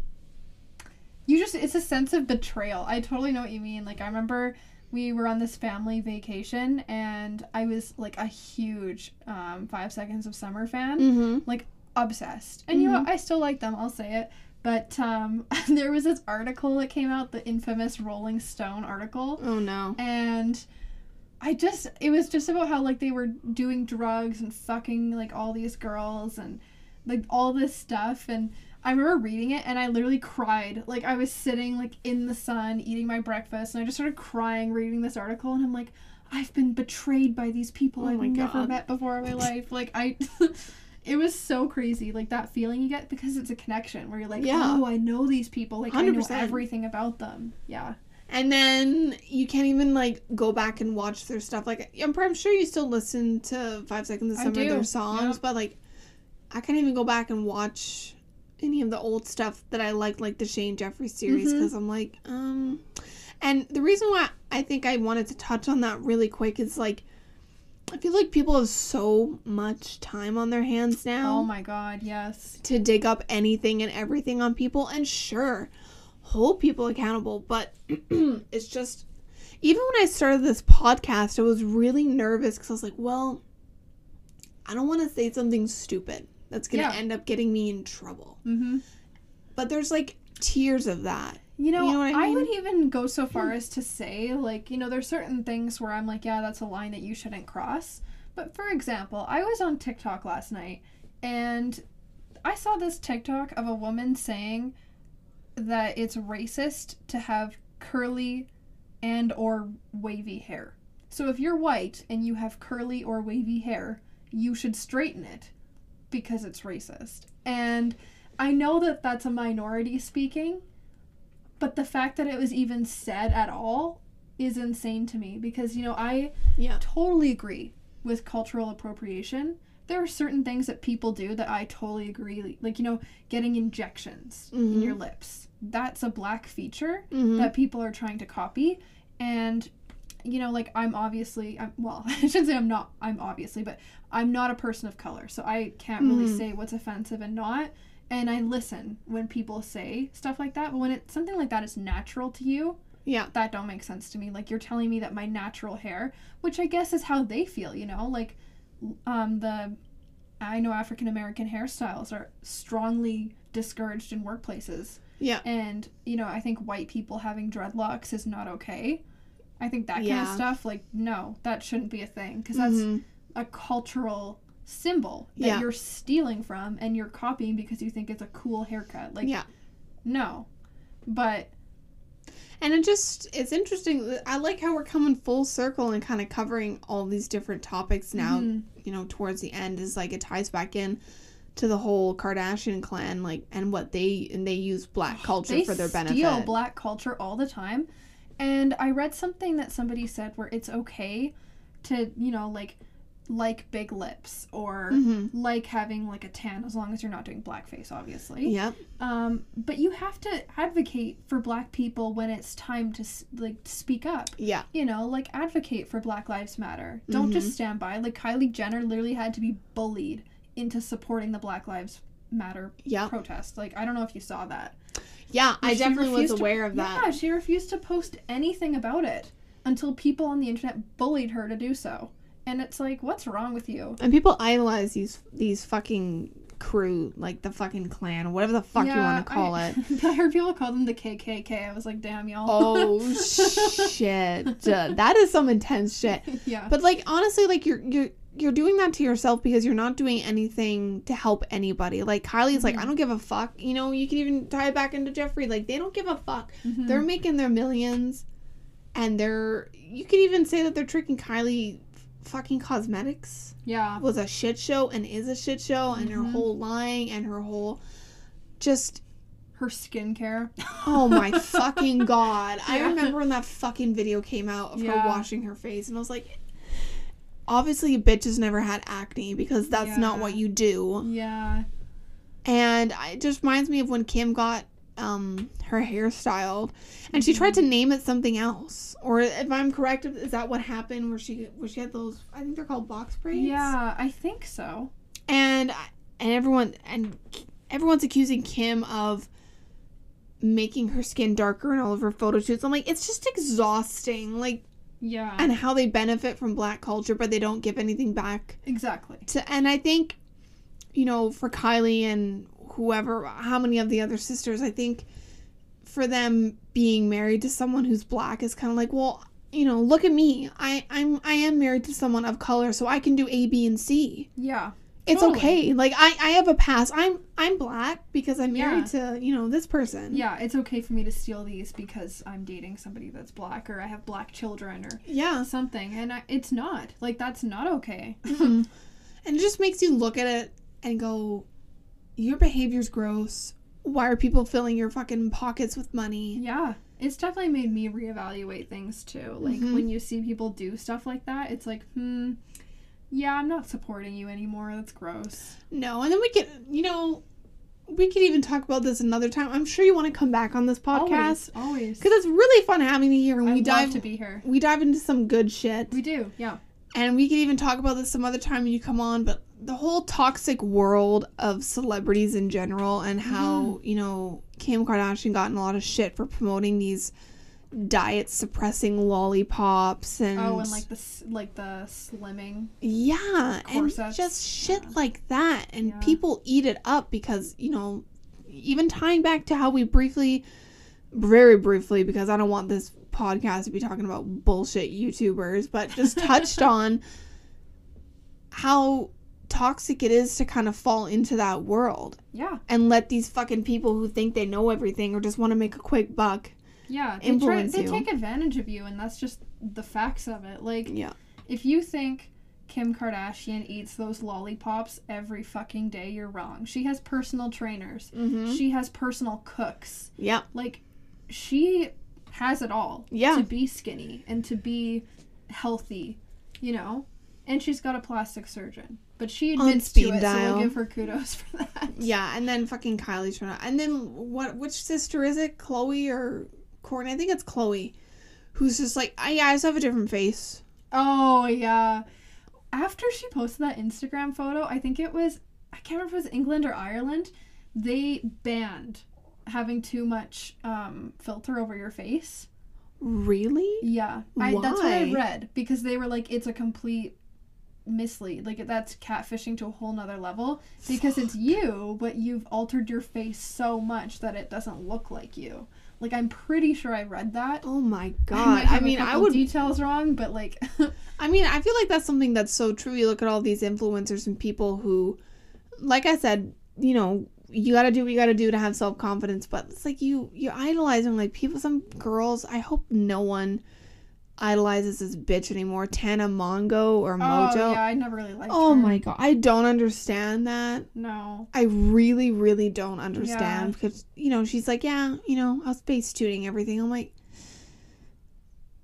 You just it's a sense of betrayal. I totally know what you mean. Like I remember we were on this family vacation and I was like a huge um, Five Seconds of Summer fan. mm-hmm. like obsessed. And you know? I still like them. I'll say it. But um, there was this article that came out, the infamous Rolling Stone article, oh no. and I just it was just about how like they were doing drugs and fucking like all these girls and like all this stuff and I remember reading it and I literally cried. Like I was sitting like in the sun eating my breakfast and I just started crying reading this article and I'm like I've been betrayed by these people Oh I've never God. met before in my life. Like I it was so crazy like that feeling you get because it's a connection where you're like, Yeah. "Oh, I know these people. Like I know everything about them." Yeah. And then you can't even like go back and watch their stuff. Like I'm, I'm sure you still listen to Five Seconds of Summer, their songs, yeah. but like I can't even go back and watch any of the old stuff that I liked, like the Shane Jeffree series, because I'm like, um. And the reason why I think I wanted to touch on that really quick is like, I feel like people have so much time on their hands now Oh my god, yes. to dig up anything and everything on people and sure hold people accountable but it's just even when i started this podcast i was really nervous because i was like well i don't want to say something stupid that's going to Yeah. end up getting me in trouble Mm-hmm. but there's like tiers of that You know, You know I I, mean? would even go so far as to say, like, you know, there's certain things where I'm like, yeah, that's a line that you shouldn't cross. But for example, I was on TikTok last night and I saw this TikTok of a woman saying that it's racist to have curly and or wavy hair. So if you're white and you have curly or wavy hair, you should straighten it because it's racist. And I know that that's a minority speaking, but the fact that it was even said at all is insane to me because, you know, I Yeah. totally agree with cultural appropriation. There are certain things that people do that I totally agree. Like, you know, getting injections in Mhm. your lips. That's a black feature Mhm. that people are trying to copy. And, you know, like, I'm obviously, I'm, well, I shouldn't say I'm not, I'm obviously, but I'm not a person of color. So I can't really Mhm. say what's offensive and not. And I listen when people say stuff like that. But when it, something like that is natural to you, Yeah. that don't make sense to me. Like you're telling me that my natural hair, which I guess is how they feel, you know, like um the I know African American hairstyles are strongly discouraged in workplaces. Yeah. And, you know, I think white people having dreadlocks is not okay. I think that kind of stuff like no, that shouldn't be a thing because that's Mhm. a cultural symbol that Yeah. you're stealing from and you're copying because you think it's a cool haircut. Like yeah. no. But And it just it's interesting. I like how we're coming full circle and kind of covering all these different topics now, mhm. you know, towards the end is like it ties back in to the whole Kardashian clan like and what they and they use black culture they for their benefit. They steal black culture all the time and i read something that somebody said where it's okay to you know like like big lips or Mhm. like having like a tan as long as you're not doing blackface obviously Yep. um but you have to advocate for black people when it's time to like speak up Yeah. you know like advocate for black lives matter don't Mhm. just stand by like kylie jenner literally had to be bullied into supporting the black lives matter Yeah. protest like i don't know if you saw that Yeah, I definitely was refused to- aware of that. Yeah, she refused to post anything about it until people on the internet bullied her to do so. And it's like, what's wrong with you? And people idolize these these fucking crew, like the fucking clan, whatever the fuck you want to call I, it. I heard people call them the KKK. I was like, damn y'all. Oh shit. Uh, that is some intense shit. yeah. But like honestly, like you're you're you're doing that to yourself because you're not doing anything to help anybody. Like Kylie's like, Mhm. I don't give a fuck. You know, you can even tie it back into Jeffree. Like they don't give a fuck. Mhm. They're making their millions and they're you could even say that they're tricking Kylie fucking cosmetics yeah. was a shit show and is a shit show and her Mhm. whole lying and her whole just Her skincare. oh my fucking god i remember when that fucking video came out of Yeah. her washing her face and i was like obviously a bitch has never had acne because that's not what you do Yeah. and it just reminds me of when kim got um her hair styled and she Mm-hmm. tried to name it something else or if i'm correct is that what happened where she where she had those i think they're called box braids Yeah, I think so. and and everyone and everyone's accusing Kim of making her skin darker in all of her photo shoots. I'm like, it's just exhausting. Like, Yeah. and how they benefit from black culture, but they don't give anything back. exactly. To and I think, you know, for Kylie and whoever, how many of the other sisters, I think for them being married to someone who's black is kind of like, well, you know, look at me. I I'm I am married to someone of color, so I can do A, B, and C Yeah. it's Totally. okay. Like I, I have a past. I'm I'm black because I'm married to you know this person. Yeah, it's okay for me to steal these because I'm dating somebody that's black or I have black children or Yeah. something. And I, it's not. Like, that's not okay. Mhm. and it just makes you look at it and go, your behavior's gross. Why are people filling your fucking pockets with money? Yeah, it's definitely made me reevaluate things too. Like Mhm. when you see people do stuff like that, it's like, hmm, yeah, I'm not supporting you anymore. That's gross. No, and then we could, you know, we could even talk about this another time. I'm sure you want to come back on this podcast Always, because it's really fun having you here and I we dive to be here. we dive into some good shit. We do, yeah. and we could even talk about this some other time when you come on but the whole toxic world of celebrities in general and how Mm-hmm. you know kim kardashian got in a lot of shit for promoting these diet suppressing lollipops and Oh, and like the like the slimming. yeah and just shit Yeah. like that and Yeah. people eat it up because you know even tying back to how we briefly very briefly because i don't want this podcast to be talking about bullshit youtubers but just touched on how toxic it is to kind of fall into that world Yeah, and let these fucking people who think they know everything or just want to make a quick buck yeah. They try, they you. take advantage of you, and that's just the facts of it. Like yeah if you think Kim Kardashian eats those lollipops every fucking day, you're wrong. She has personal trainers. Mm-hmm. She has personal cooks. Yeah. Like she has it all Yeah. to be skinny and to be healthy, you know? And she's got a plastic surgeon. But she admits speed to it, dial. so we'll give her kudos for that. Yeah, and then fucking Kylie's trying to. And then what? Which sister is it? Khloe or Kourtney? I think it's Khloe, who's just like, I yeah, I just have a different face. Oh yeah. After she posted that Instagram photo, I think it was I can't remember if it was England or Ireland, they banned having too much um, filter over your face. Really? Yeah, I, that's what I read because they were like, it's a complete mislead. Like that's catfishing to a whole nother level because it's you, but you've altered your face so much that it doesn't look like you. Like I'm pretty sure I read that. Oh my god! might I, mean, I would. details wrong, but like, I mean, I feel like that's something that's so true. You look at all these influencers and people who, like I said, you know, you got to do what you got to do to have self confidence. But it's like you you're idolizing like people. Some girls. I hope no one idolizes this bitch anymore. Tana Mongo or oh, Mojo. oh yeah, I never really liked Oh her. my god, I don't understand that. No. I really, really don't understand because you know she's like, yeah, you know, I was Facetuning everything. I'm like,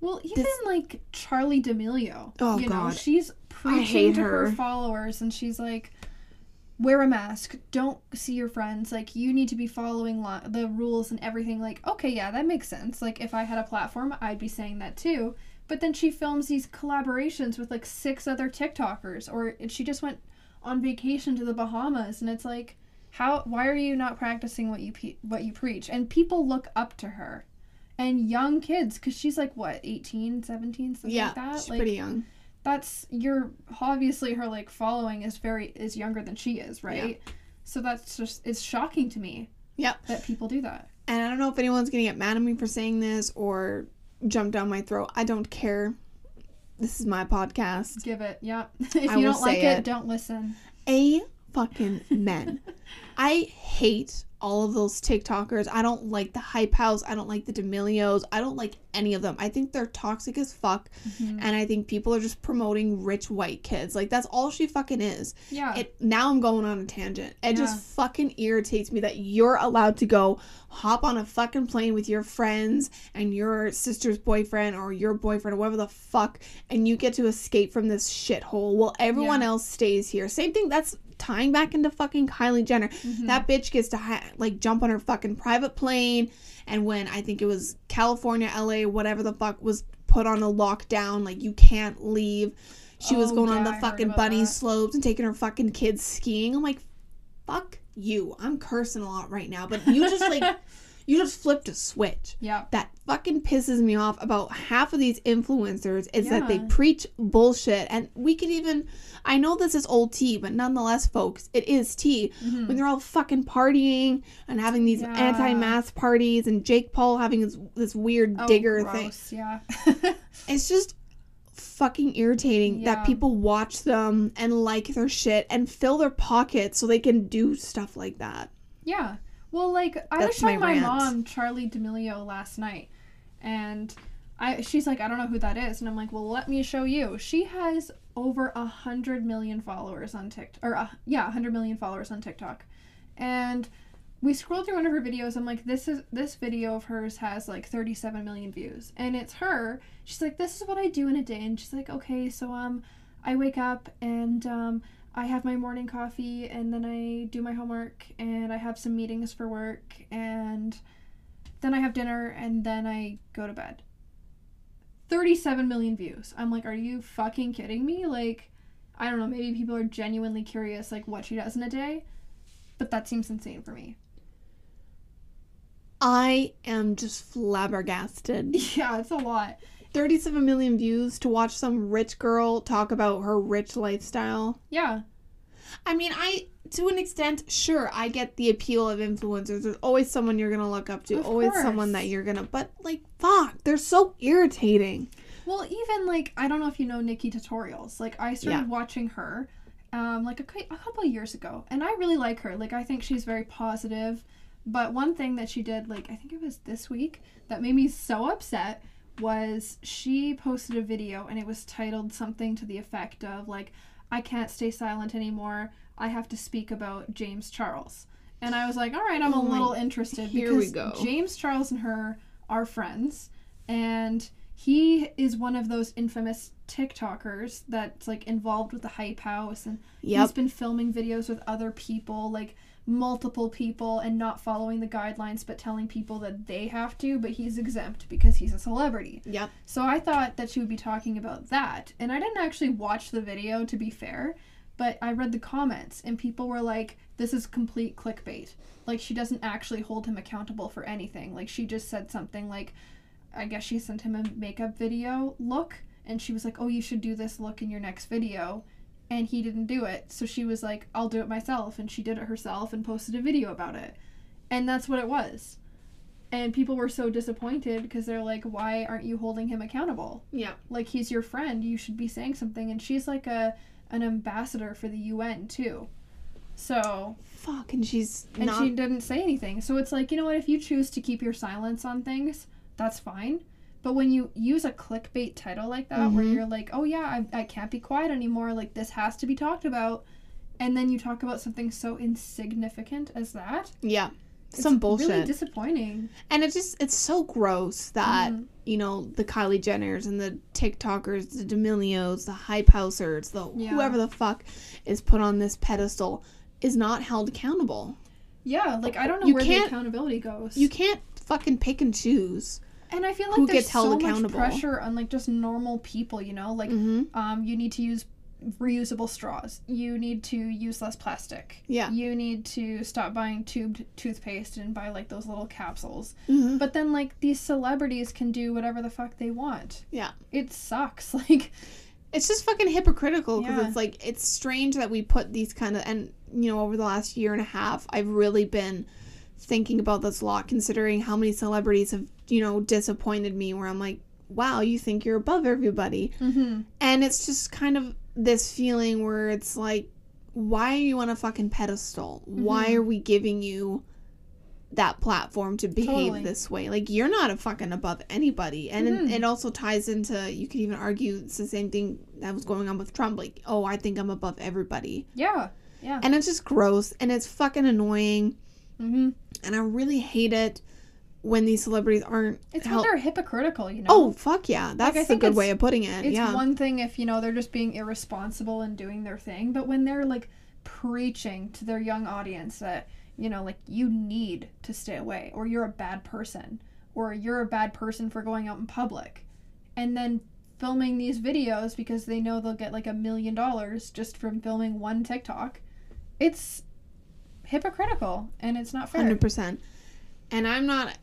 Well, even This- like Charli D'Amelio. Oh, you know, God. she's preaching hate to her. her. followers, and she's like, "Wear a mask. Don't see your friends. Like, you need to be following lo- the rules and everything." Like, okay, yeah, that makes sense. Like, if I had a platform, I'd be saying that too. But then she films these collaborations with like six other TikTokers, or she just went on vacation to the Bahamas, and it's like, how? Why are you not practicing what you pe- what you preach? And people look up to her and young kids because she's like what 18 17 something yeah, like that she's like pretty young. That's you're obviously her like following is very is younger than she is right Yeah. so that's just it's shocking to me Yep. that people do that And I don't know if anyone's gonna get mad at me for saying this or jump down my throat. I don't care. This is my podcast. give it Yep. if I you don't like it, it. don't listen A fucking men. I hate all of those TikTokers. I don't like the hype house. I don't like the D'Amelios. I don't like any of them. I think they're toxic as fuck. Mhm. And I think people are just promoting rich white kids. Like that's all she fucking is. yeah It now I'm going on a tangent. It Yeah. just fucking irritates me that you're allowed to go hop on a fucking plane with your friends and your sister's boyfriend or your boyfriend or whatever the fuck and you get to escape from this shithole while everyone Yeah. else stays here. Same thing that's tying back into fucking Kylie Jenner. Mhm. That bitch gets to ha- like jump on her fucking private plane and when I think it was California, LA, whatever the fuck was put on a lockdown like you can't leave. She was Oh, going on the I fucking bunny that. slopes and taking her fucking kids skiing. I'm like, fuck you. I'm cursing a lot right now, but you just like, you just flipped a switch. yeah That fucking pisses me off about half of these influencers is that they preach bullshit. And we could even, I know this is old tea, but nonetheless, folks, it is tea. Mhm. When they're all fucking partying and having these Yeah. anti-mask parties and Jake Paul having this, this weird Oh, digger thing. yeah It's just fucking irritating Yeah. that people watch them and like their shit and fill their pockets so they can do stuff like that. Yeah. Well, like I That's was showing my my, mom Charli D'Amelio last night, and I she's like, I don't know who that is, and I'm like, well, let me show you. She has over a hundred million followers on TikTok, or uh, yeah, a hundred million followers on TikTok, and we scrolled through one of her videos. I'm like, this is this video of hers has like 37 million views, and it's her. She's like, this is what I do in a day, and she's like, okay, so um, I wake up and um. I have my morning coffee and then I do my homework and I have some meetings for work and then I have dinner and then I go to bed. 37 million views. I'm like, are you fucking kidding me? Like, I don't know, maybe people are genuinely curious like what she does in a day, but that seems insane for me. I am just flabbergasted. Yeah, it's a lot. 37 million views to watch some rich girl talk about her rich lifestyle. Yeah. I mean, I to an extent, sure, I get the appeal of influencers. There's always someone you're gonna look up to, Of always course. someone that you're gonna. But like, fuck, they're so irritating. Well, even like I don't know if you know NikkieTutorials. Like I started Yeah. watching her um like a, a couple of years ago and I really like her. Like I think she's very positive. But one thing that she did like I think it was this week that made me so upset was she posted a video and it was titled something to the effect of like I can't stay silent anymore. I have to speak about James Charles. And I was like, all right, I'm Oh a little interested here because we go. James Charles and her are friends and he is one of those infamous TikTokers that's like involved with the hype house and he's been filming videos with other people, like multiple people, and not following the guidelines but telling people that they have to, but he's exempt because he's a celebrity. Yep. So I thought that she would be talking about that. And I didn't actually watch the video to be fair, but I read the comments and people were like, this is complete clickbait. Like she doesn't actually hold him accountable for anything. Like she just said something like, I guess she sent him a makeup video look and she was like, oh, you should do this look in your next video. And he didn't do it. So she was like, I'll do it myself. And she did it herself and posted a video about it. And that's what it was. And people were so disappointed because they're like, why aren't you holding him accountable? Yeah. Like he's your friend, you should be saying something. And she's like a an ambassador for the UN too. So Fuck, and she's and not. she didn't say anything. So it's like, you know what, if you choose to keep your silence on things, that's fine. But when you use a clickbait title like that, where Mhm. you're like, oh yeah, I, I can't be quiet anymore, like this has to be talked about, and then you talk about something so insignificant as that, yeah. it's Some bullshit. really disappointing. and it's just it's so gross that Mhm. you know the Kylie Jenners and the TikTokers, the D'Amelios, the hype housers, the Yeah. whoever the fuck is put on this pedestal is not held accountable. Yeah, like I don't know You where the accountability goes. You can't fucking pick and choose. And I feel like there's held so accountable. much pressure on like just normal people, you know, like Mm-hmm. um, you need to use reusable straws. You need to use less plastic. Yeah. You need to stop buying tubed toothpaste and buy like those little capsules. Mm-hmm. But then like these celebrities can do whatever the fuck they want. Yeah. It sucks. Like It's just fucking hypocritical because Yeah. it's like it's strange that we put these kind of and you know over the last year and a half I've really been thinking about this a lot considering how many celebrities have you know disappointed me where I'm like wow you think you're above everybody mm-hmm. and it's just kind of this feeling where it's like why are you on a fucking pedestal why Mhm. are we giving you that platform to behave Totally. this way like you're not a fucking above anybody and Mhm. it, it also ties into you could even argue it's the same thing that was going on with trump like oh i think i'm above everybody Yeah. Yeah. and it's just gross and it's fucking annoying mm-hmm. and i really hate it when these celebrities aren't It's hel- when they're hypocritical, you know. oh fuck yeah that's I a good way of putting it It's yeah one thing if, you know, they're just being irresponsible and doing their thing, but when they're like preaching to their young audience that, you know, like you need to stay away or you're a bad person or you're a bad person for going out in public and then filming these videos because they know they'll get like a million dollars just from filming one TikTok. It's hypocritical and it's not fair. Hundred percent. And I'm not,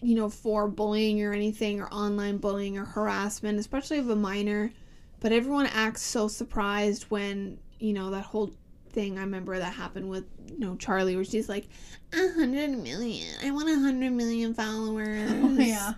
you know, for bullying or anything or online bullying or harassment, especially of a minor. But everyone acts so surprised when you know that whole thing. I remember that happened with you know Charli, where she's like, a hundred million. I want a hundred million followers. Oh, yeah.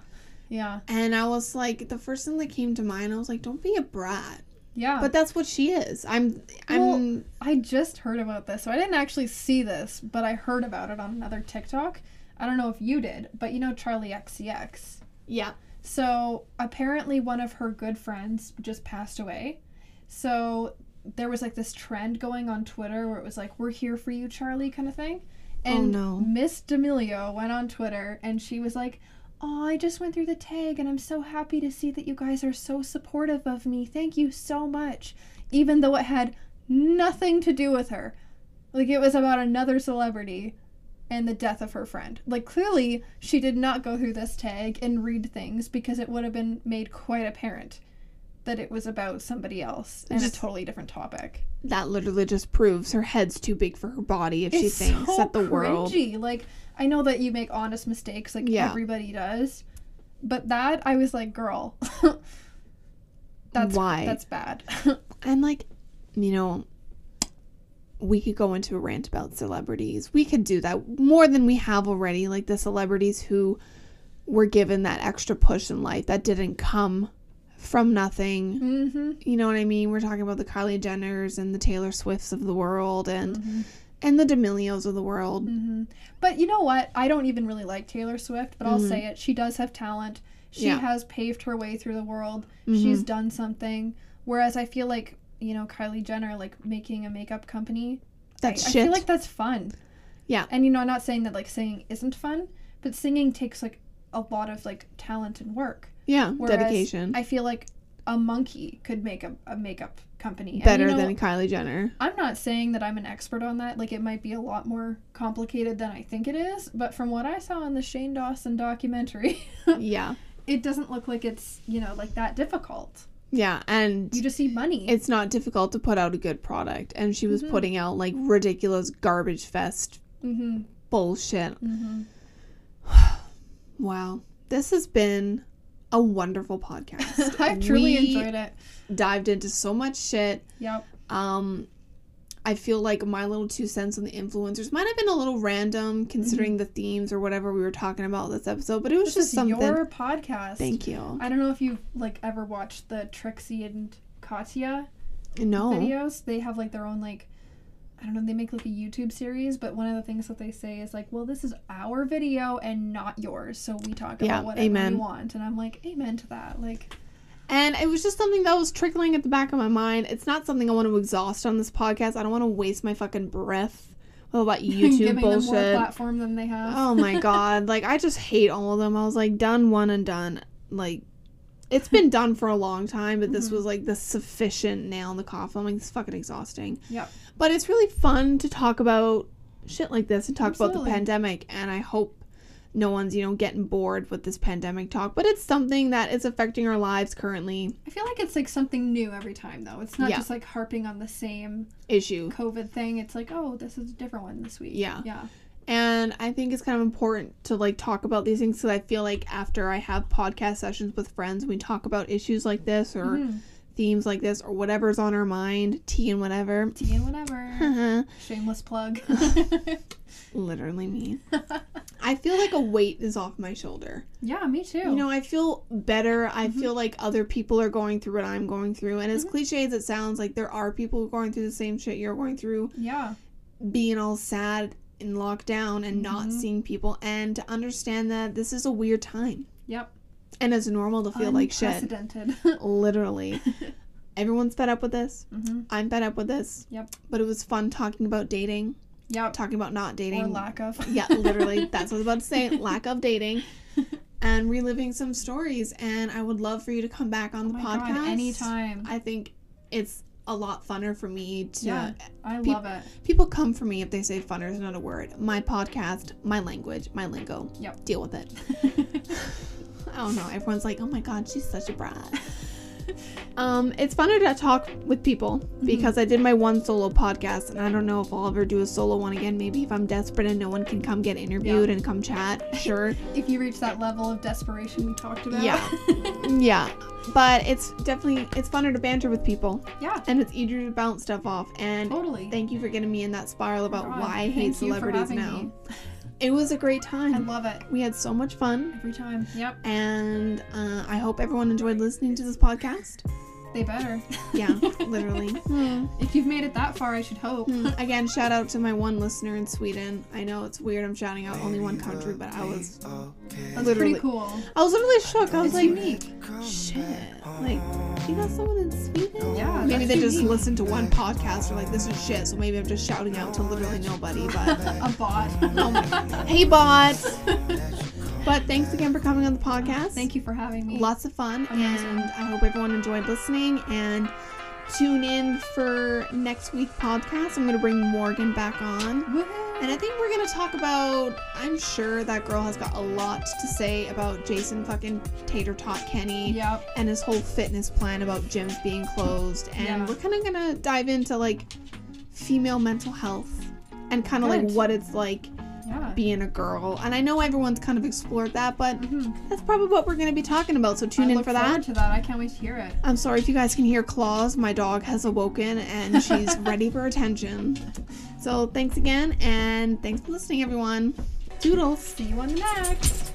Yeah. And I was like, the first thing that came to mind, I was like, don't be a brat. Yeah. But that's what she is. I'm. I'm. Well, I just heard about this. So I didn't actually see this, but I heard about it on another TikTok. I don't know if you did, but you know Charli XCX. yeah. So apparently one of her good friends just passed away. So there was like this trend going on Twitter where it was like, We're here for you, Charli kind of thing. Oh, And no. Miss D'Amelio went on Twitter and she was like, Oh, I just went through the tag and I'm so happy to see that you guys are so supportive of me. Thank you so much. Even though it had nothing to do with her. Like it was about another celebrity and the death of her friend. Like clearly she did not go through this tag and read things because it would have been made quite apparent that it was about somebody else and Just- a totally different topic. That literally just proves her head's too big for her body if she thinks so that the world. cringy. Like I know that you make honest mistakes, like Yeah. everybody does, but that I was like, girl, that's Why? That's bad. And like, you know, we could go into a rant about celebrities. We could do that more than we have already. Like the celebrities who were given that extra push in life that didn't come from nothing. mm-hmm. You know what I mean? We're talking about the Kylie Jenners and the Taylor Swifts of the world and Mm-hmm. and the D'Amelios of the world. hmm But you know what? I don't even really like Taylor Swift, but I'll Mhm. say it. She does have talent. She Yeah. has paved her way through the world. Mhm. She's done something. Whereas I feel like, you know, Kylie Jenner, like making a makeup company, That's I, shit. I feel like that's fun. Yeah. And you know, I'm not saying that like singing isn't fun, but singing takes like a lot of like talent and work. Yeah, Whereas dedication. I feel like a monkey could make a, a makeup company. And, Better you know, than Kylie Jenner. I'm not saying that I'm an expert on that. Like, it might be a lot more complicated than I think it is. But from what I saw in the Shane Dawson documentary, yeah. it doesn't look like it's, you know, like that difficult. Yeah, and You just need money. it's not difficult to put out a good product. And she was Mhm. putting out like ridiculous garbage fest mm-hmm. bullshit. Mm-hmm. Wow. This has been a wonderful podcast. I've truly We enjoyed it. Dived into so much shit. Yep. Um I feel like my little two cents on the influencers might have been a little random considering the themes or whatever we were talking about this episode, but it was This just something. your podcast. Thank you. I don't know if you've like ever watched the Trixie and Katya No. videos. They have like their own like I don't know, they make like a YouTube series, but one of the things that they say is like, well, this is our video and not yours. So we talk Yeah, about whatever amen. we want. And I'm like, amen to that. Like, And it was just something that was trickling at the back of my mind. It's not something I want to exhaust on this podcast. I don't want to waste my fucking breath all that YouTube giving them more platform than they have. Oh my god. Like I just hate all of them. I was like done one and done. Like it's been done for a long time, but this Mhm. was like the sufficient nail in the coffin. I'm like it's fucking exhausting. Yep. But it's really fun to talk about shit like this and talk about the pandemic and I hope no one's, you know, getting bored with this pandemic talk, but it's something that is affecting our lives currently. I feel like it's like something new every time though. It's not Yeah. just like harping on the same Issue. COVID thing. It's like, oh, this is a different one this week. Yeah. Yeah. And I think it's kind of important to like talk about these things because I feel like after I have podcast sessions with friends, we talk about issues like this or Mhm. themes like this or whatever's on our mind, tea and whatever. Tea and whatever. Shameless plug. Literally me. I feel like a weight is off my shoulder. yeah, me too. You know, I feel better. I Mhm. feel like other people are going through what I'm going through. And as Mhm. cliche as it sounds, like there are people going through the same shit you're going through, yeah. being all sad in lockdown and not Mhm. seeing people, and to understand that this is a weird time. Yep. And it's normal to feel like shit. Unprecedented. Literally. Everyone's fed up with this. hmm I'm fed up with this. Yep. But it was fun talking about dating, Yep. talking about not dating. Or lack of. yeah, literally. That's what I was about to say. Lack of dating. And reliving some stories. And I would love for you to come back on Oh the podcast. God, anytime. I think it's a lot funner for me to. Yeah. I Peop- love it. People come for me if they say funner is not a word. My podcast, my language, my lingo. Yep. Deal with it. I don't know. Everyone's like, oh my god, she's such a brat. um, it's funner to talk with people Mm-hmm. because I did my one solo podcast, and I don't know if I'll ever do a solo one again. Maybe if I'm desperate and no one can come get interviewed and come chat, sure. if you reach that level of desperation we talked about. Yeah. yeah, but it's definitely it's funner to banter with people, yeah. and it's easier to bounce stuff off. And Totally. thank you for getting me in that spiral about God, why I hate celebrities now. It was a great time. I love it. we had so much fun. Every time. Yep. and uh, I hope everyone enjoyed listening to this podcast. They better. Yeah, literally. Hmm. If you've made it that far, I should hope. Hmm. Again, shout out to my one listener in Sweden. I know it's weird I'm shouting out only one country, but I was That's literally, pretty cool. I was literally shook. I was It's like, unique. shit, like you got someone in Sweden? Yeah, Maybe that's they just unique. listen to one podcast or like this is shit. So maybe I'm just shouting out to literally nobody. But A bot. oh my hey bots. But thanks again for coming on the podcast. Thank you for having me. lots of fun Amazing. and i hope everyone enjoyed listening and tune in for next week podcast i'm going to bring morgan back on Woohoo. and i think we're going to talk about i'm sure that girl has got a lot to say about jason fucking tater tot kenny Yep. and his whole fitness plan about gyms being closed and Yeah. we're kind of going to dive into like female mental health and kind of like what it's like Yeah. being a girl and i know everyone's kind of explored that but Mhm. that's probably what we're going to be talking about so tune I in for that to that. I can't wait to hear it. I'm sorry if you guys can hear claws. My dog has awoken and she's ready for attention. So thanks again and thanks for listening, everyone. Toodles. See you on the next.